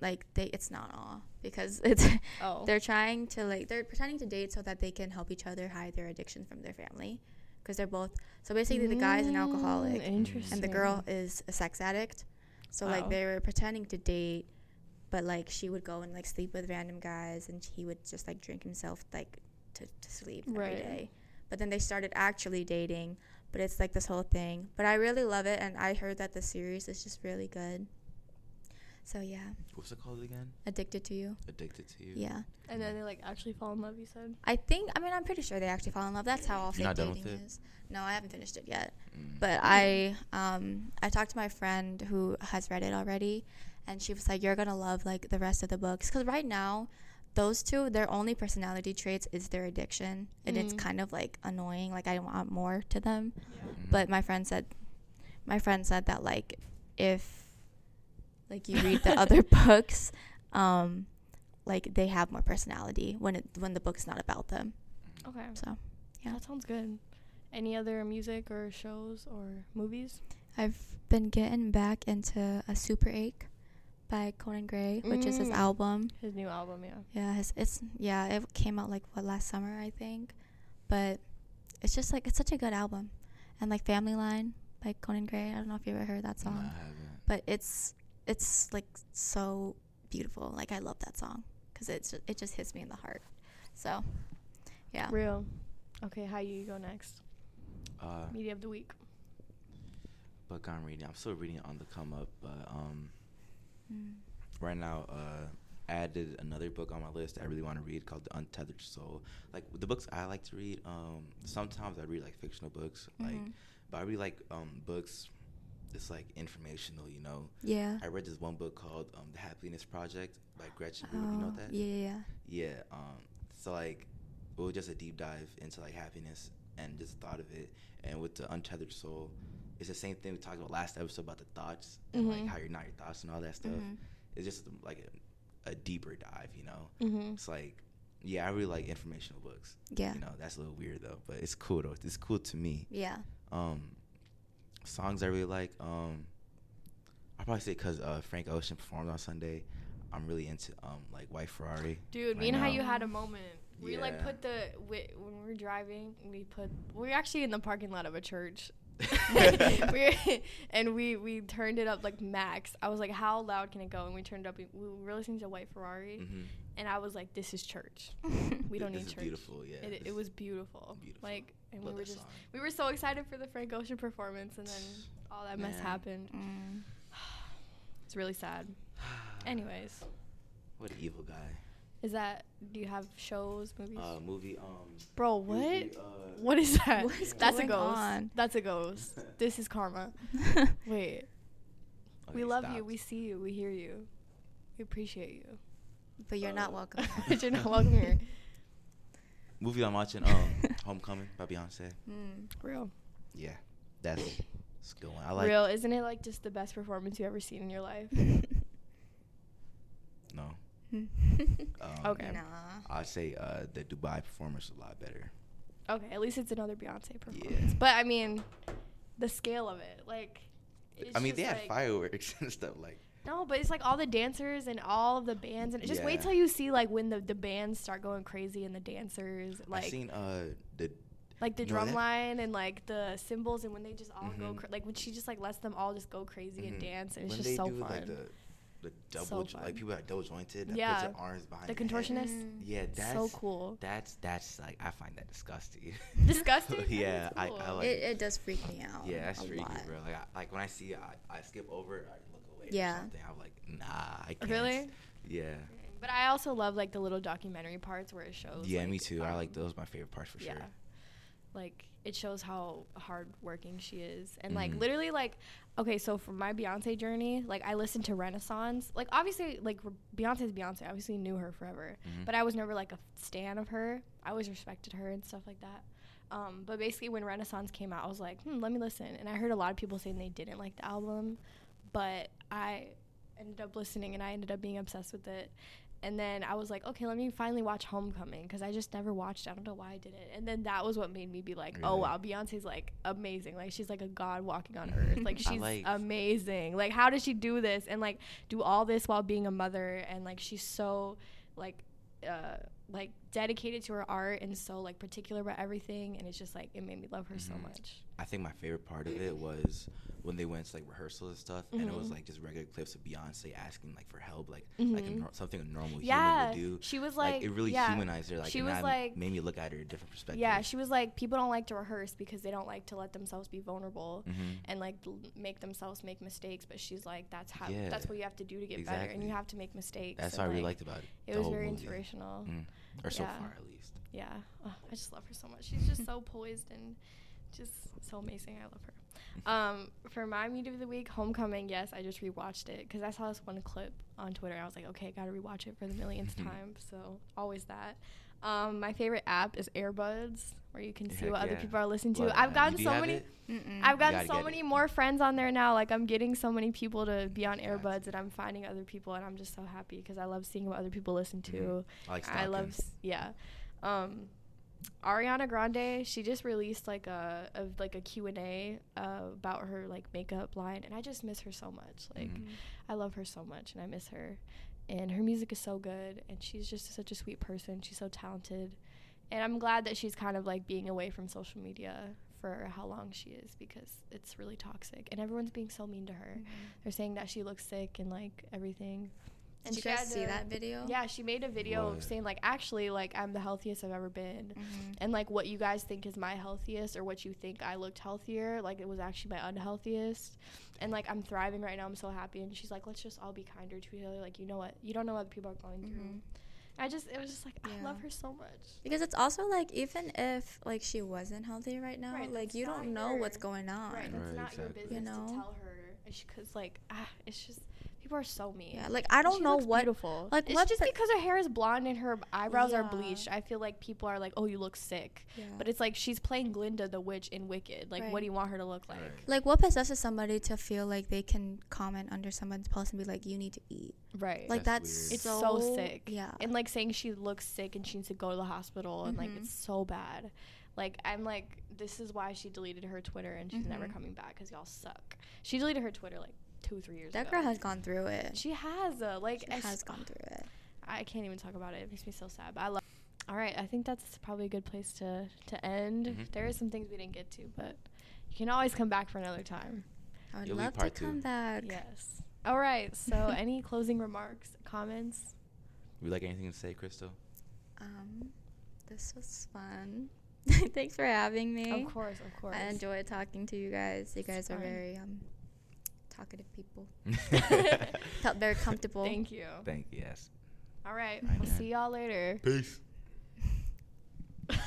like they it's not all because [LAUGHS] it's Oh. they're trying to like they're pretending to date so that they can help each other hide their addictions from their family because they're both so basically the guy is an alcoholic Mm, Interesting. and the girl is a sex addict. So like they were pretending to date, but like she would go and like sleep with random guys, and he would just like drink himself like to, to sleep every day. Right. But then they started actually dating, but it's like this whole thing. But I really love it, and I heard that the series is just really good. So yeah, What's it called again? addicted to you. Addicted to You. Yeah, And then they like actually fall in love. You said. I think. I mean, I'm pretty sure they actually fall in love. That's how all You're fake dating with it? is. No, I haven't finished it yet. Mm. But I um I talked to my friend who has read it already, and she was like, "You're gonna love like the rest of the books." Because right now, those two, their only personality traits is their addiction, and it's Mm. kind of like annoying. Like I want more to them. Mhm. But my friend said, my friend said that like if like you read the other [LAUGHS] books, um, like they have more personality when it when the book's not about them. Okay. So yeah. That sounds good. Any other music or shows or movies? I've been getting back into a Superache by Conan Gray, which is his Mm. album. His new album, yeah. Yeah, his, it's yeah, it came out like what last summer I think, but it's just like it's such a good album, and like Family Line by Conan Gray. I don't know if you ever heard that No, song, I haven't. but it's it's like so beautiful. Like I love that song because it's ju- it just hits me in the heart. So yeah, Real. Okay, how you go next? Uh, Media of the week. book I'm reading. I'm still reading on the come up, but um, Mm. right now, uh, added another book on my list I really want to read called The Untethered Soul. Like the books I like to read, um, sometimes I read like fictional books, like, Mhm. but I read like um books. It's like informational, you know. yeah. I read this one book called um, The Happiness Project by Gretchen. Rubin. You know Oh, that? yeah, yeah. Um. So like, it was just a deep dive into like happiness and just thought of it. And with the untethered soul, it's the same thing we talked about last episode about the thoughts and like Mhm. how you're not your thoughts and all that stuff. Mhm. It's just like a, a deeper dive, you know. Mm-hmm. It's like, yeah, I really like informational books. Yeah. You know, that's a little weird though, but it's cool though. It's cool to me. Yeah. Um, songs I really like. Um, I'll probably say because uh, Frank Ocean performed on Sunday. I'm really into um like White Ferrari. Dude, me right and how you had a moment. We like put the we, when we were driving. We put we were actually in the parking lot of a church. We and we we turned it up like max. I was like, "How loud can it go?" And we turned it up. We were listening to White Ferrari, Mhm. and I was like, "This is church. We don't This need is church." beautiful, yeah, It, it was beautiful. beautiful. Like, and Love we were just song. we were so excited for the Frank Ocean performance, and then [SIGHS] all that mess happened. Mm. [SIGHS] It's really sad. [SIGHS] Anyways, What an evil guy. Is that? Do you have shows, movies? Uh, movie. Um, Bro, what? be, uh, What is that? What is That's a ghost. on? That's a ghost. [LAUGHS] this is karma. [LAUGHS] Wait. we okay, love you. We see you. We hear you. We appreciate you. but you're not Uh, welcome. [LAUGHS] You're not welcome here. Movie I'm watching. Um, Homecoming by Beyonce. Mm. Real. Yeah, that's, that's a good one. I like. Real. Isn't it like just the best performance you ever seen in your life? No. Um, Okay. Nah. I'd say uh, the Dubai performance was a lot better. Okay, at least it's another Beyonce performance. Yeah. But I mean, the scale of it, like. it's I mean, they just, had like- fireworks [LAUGHS] and stuff like. No, but it's like all the dancers and all of the bands, and just wait till you see like when the the bands start going crazy and the dancers like. I like seen uh the like the drum line and like the cymbals and when they just all go Mhm. cra- like when she just like lets them all just go crazy and mhm. dance and it's when just they so do fun. like the the double So jo- like people that double jointed that Yeah. puts their arms behind the contortionist, Mm. Yeah, that's so cool. That's that's like I find that disgusting. [LAUGHS] Disgusting? [LAUGHS] Yeah, it's I, cool. I like. it, it does freak me out. yeah, that's a freaky, lot. bro. Like I, like when I see it, I, I skip over it. I look away. Yeah. Or something. I'm like, nah, I can't. Really? Yeah. But I also love like the little documentary parts where it shows. Yeah, like, me too. I like um, those. My favorite parts for yeah. sure. Like it shows how hardworking she is, and like Mhm. literally, like okay, so for my Beyonce journey, like I listened to Renaissance. Like obviously, like Beyonce's Beyonce. I obviously knew her forever, Mhm. but I was never like a stan of her. I always respected her and stuff like that. Um, but basically, when Renaissance came out, I was like, hmm, let me listen. And I heard a lot of people saying they didn't like the album, but I ended up listening and I ended up being obsessed with it. And then I was like, okay, let me finally watch Homecoming because I just never watched. I don't know why I didn't. And then that was what made me be like, oh wow, Beyonce's like amazing. Like she's like a god walking on earth. Like [LAUGHS] she's like- amazing. Like how does she do this and like do all this while being a mother? And like she's so like uh like dedicated to her art and so like particular about everything. And it's just like it made me love her so Mhm. much. I think my favorite part of it was when they went to like rehearsals and stuff, and it was Mhm. like just regular clips of Beyonce asking like for help, like like a Mhm. nor- something a normal Yeah, human would do. she was like, it really yeah. humanized her. Like She was like- made me look at her a different perspective. Yeah, she was like, people don't like to rehearse because they don't like to let themselves be vulnerable Mhm. and like l- make themselves make mistakes. But she's like, that's how Yeah. that's what you have to do to get better, and you have to make mistakes. That's and, what I really like, liked about it. It was very movie. inspirational. Mm. Or so far, at least. Yeah, oh, I just love her so much. She's just so poised and just so amazing. I love her. Um, for my meet of the week, Homecoming. Yes, I just rewatched it because I saw this one clip on Twitter. I was like, okay, gotta rewatch it for the millionth [LAUGHS] time. So always that. Um, my favorite app is Airbuds, where you can see Heck what other people are listening to. I've gotten so many. I've gotten so many it. more friends on there now. Like I'm getting so many people to be on Airbuds, and I'm finding other people, and I'm just so happy because I love seeing what other people listen to. Mhm. I like I love, yeah. Um, Ariana Grande, she just released like a, a like a Q and A uh, about her like makeup line, and I just miss her so much. Like Mhm. I love her so much, and I miss her. And her music is so good, and she's just such a sweet person. She's so talented, and I'm glad that she's kind of like being away from social media for how long she is because it's really toxic, and everyone's being so mean to her. Mhm. They're saying that she looks sick and like everything. Did you guys had see to- that video? Yeah, she made a video What? saying like actually like I'm the healthiest I've ever been. Mhm. And like what you guys think is my healthiest or what you think I looked healthier, like it was actually my unhealthiest. And like I'm thriving right now. I'm so happy. And she's like, let's just all be kinder to each other. Like you know what? You don't know what people are going through. Mhm. I just it was just like I love her so much. Because it's also like even if like she wasn't healthy right now, Right, like you don't know what's going on. Right, that's Right, not your business You know? to tell her. Because like ah, it's just People are so mean. Yeah, like, I don't she know looks what- Beautiful. like, it's what just the- because her hair is blonde and her eyebrows are bleached. I feel like people are like, "Oh, you look sick," Yeah. but it's like she's playing Glinda the witch in Wicked. Like, what do you want her to look like? Right. like what possesses somebody to feel like they can comment under someone's post and be like, "You need to eat." Right. Like That's that's, weird. it's so, so, sick. Yeah. And like saying she looks sick and she needs to go to the hospital and like it's so bad. Like I'm like this is why she deleted her Twitter and she's never Mhm. coming back cuz y'all suck. She deleted her Twitter like 2 3 years that ago. girl has gone through it. She has uh, like She I s- has gone through it. I can't even talk about it. It makes me so sad. But I love All right, I think that's probably a good place to to end. Mhm. are some things we didn't get to, but you can always come back for another time. I would You'll love to part two. come back. Yes. All right. So, [LAUGHS] any closing remarks, comments? Would you like anything to say, Krystal? Um, this was fun. [LAUGHS] Thanks for having me. Of course, of course. I enjoyed talking to you guys. You It's guys are fun. very um talkative people. [LAUGHS] [LAUGHS] Felt very comfortable. Thank you. Thank you. Yes. All right. we'll see y'all later. Peace. [LAUGHS]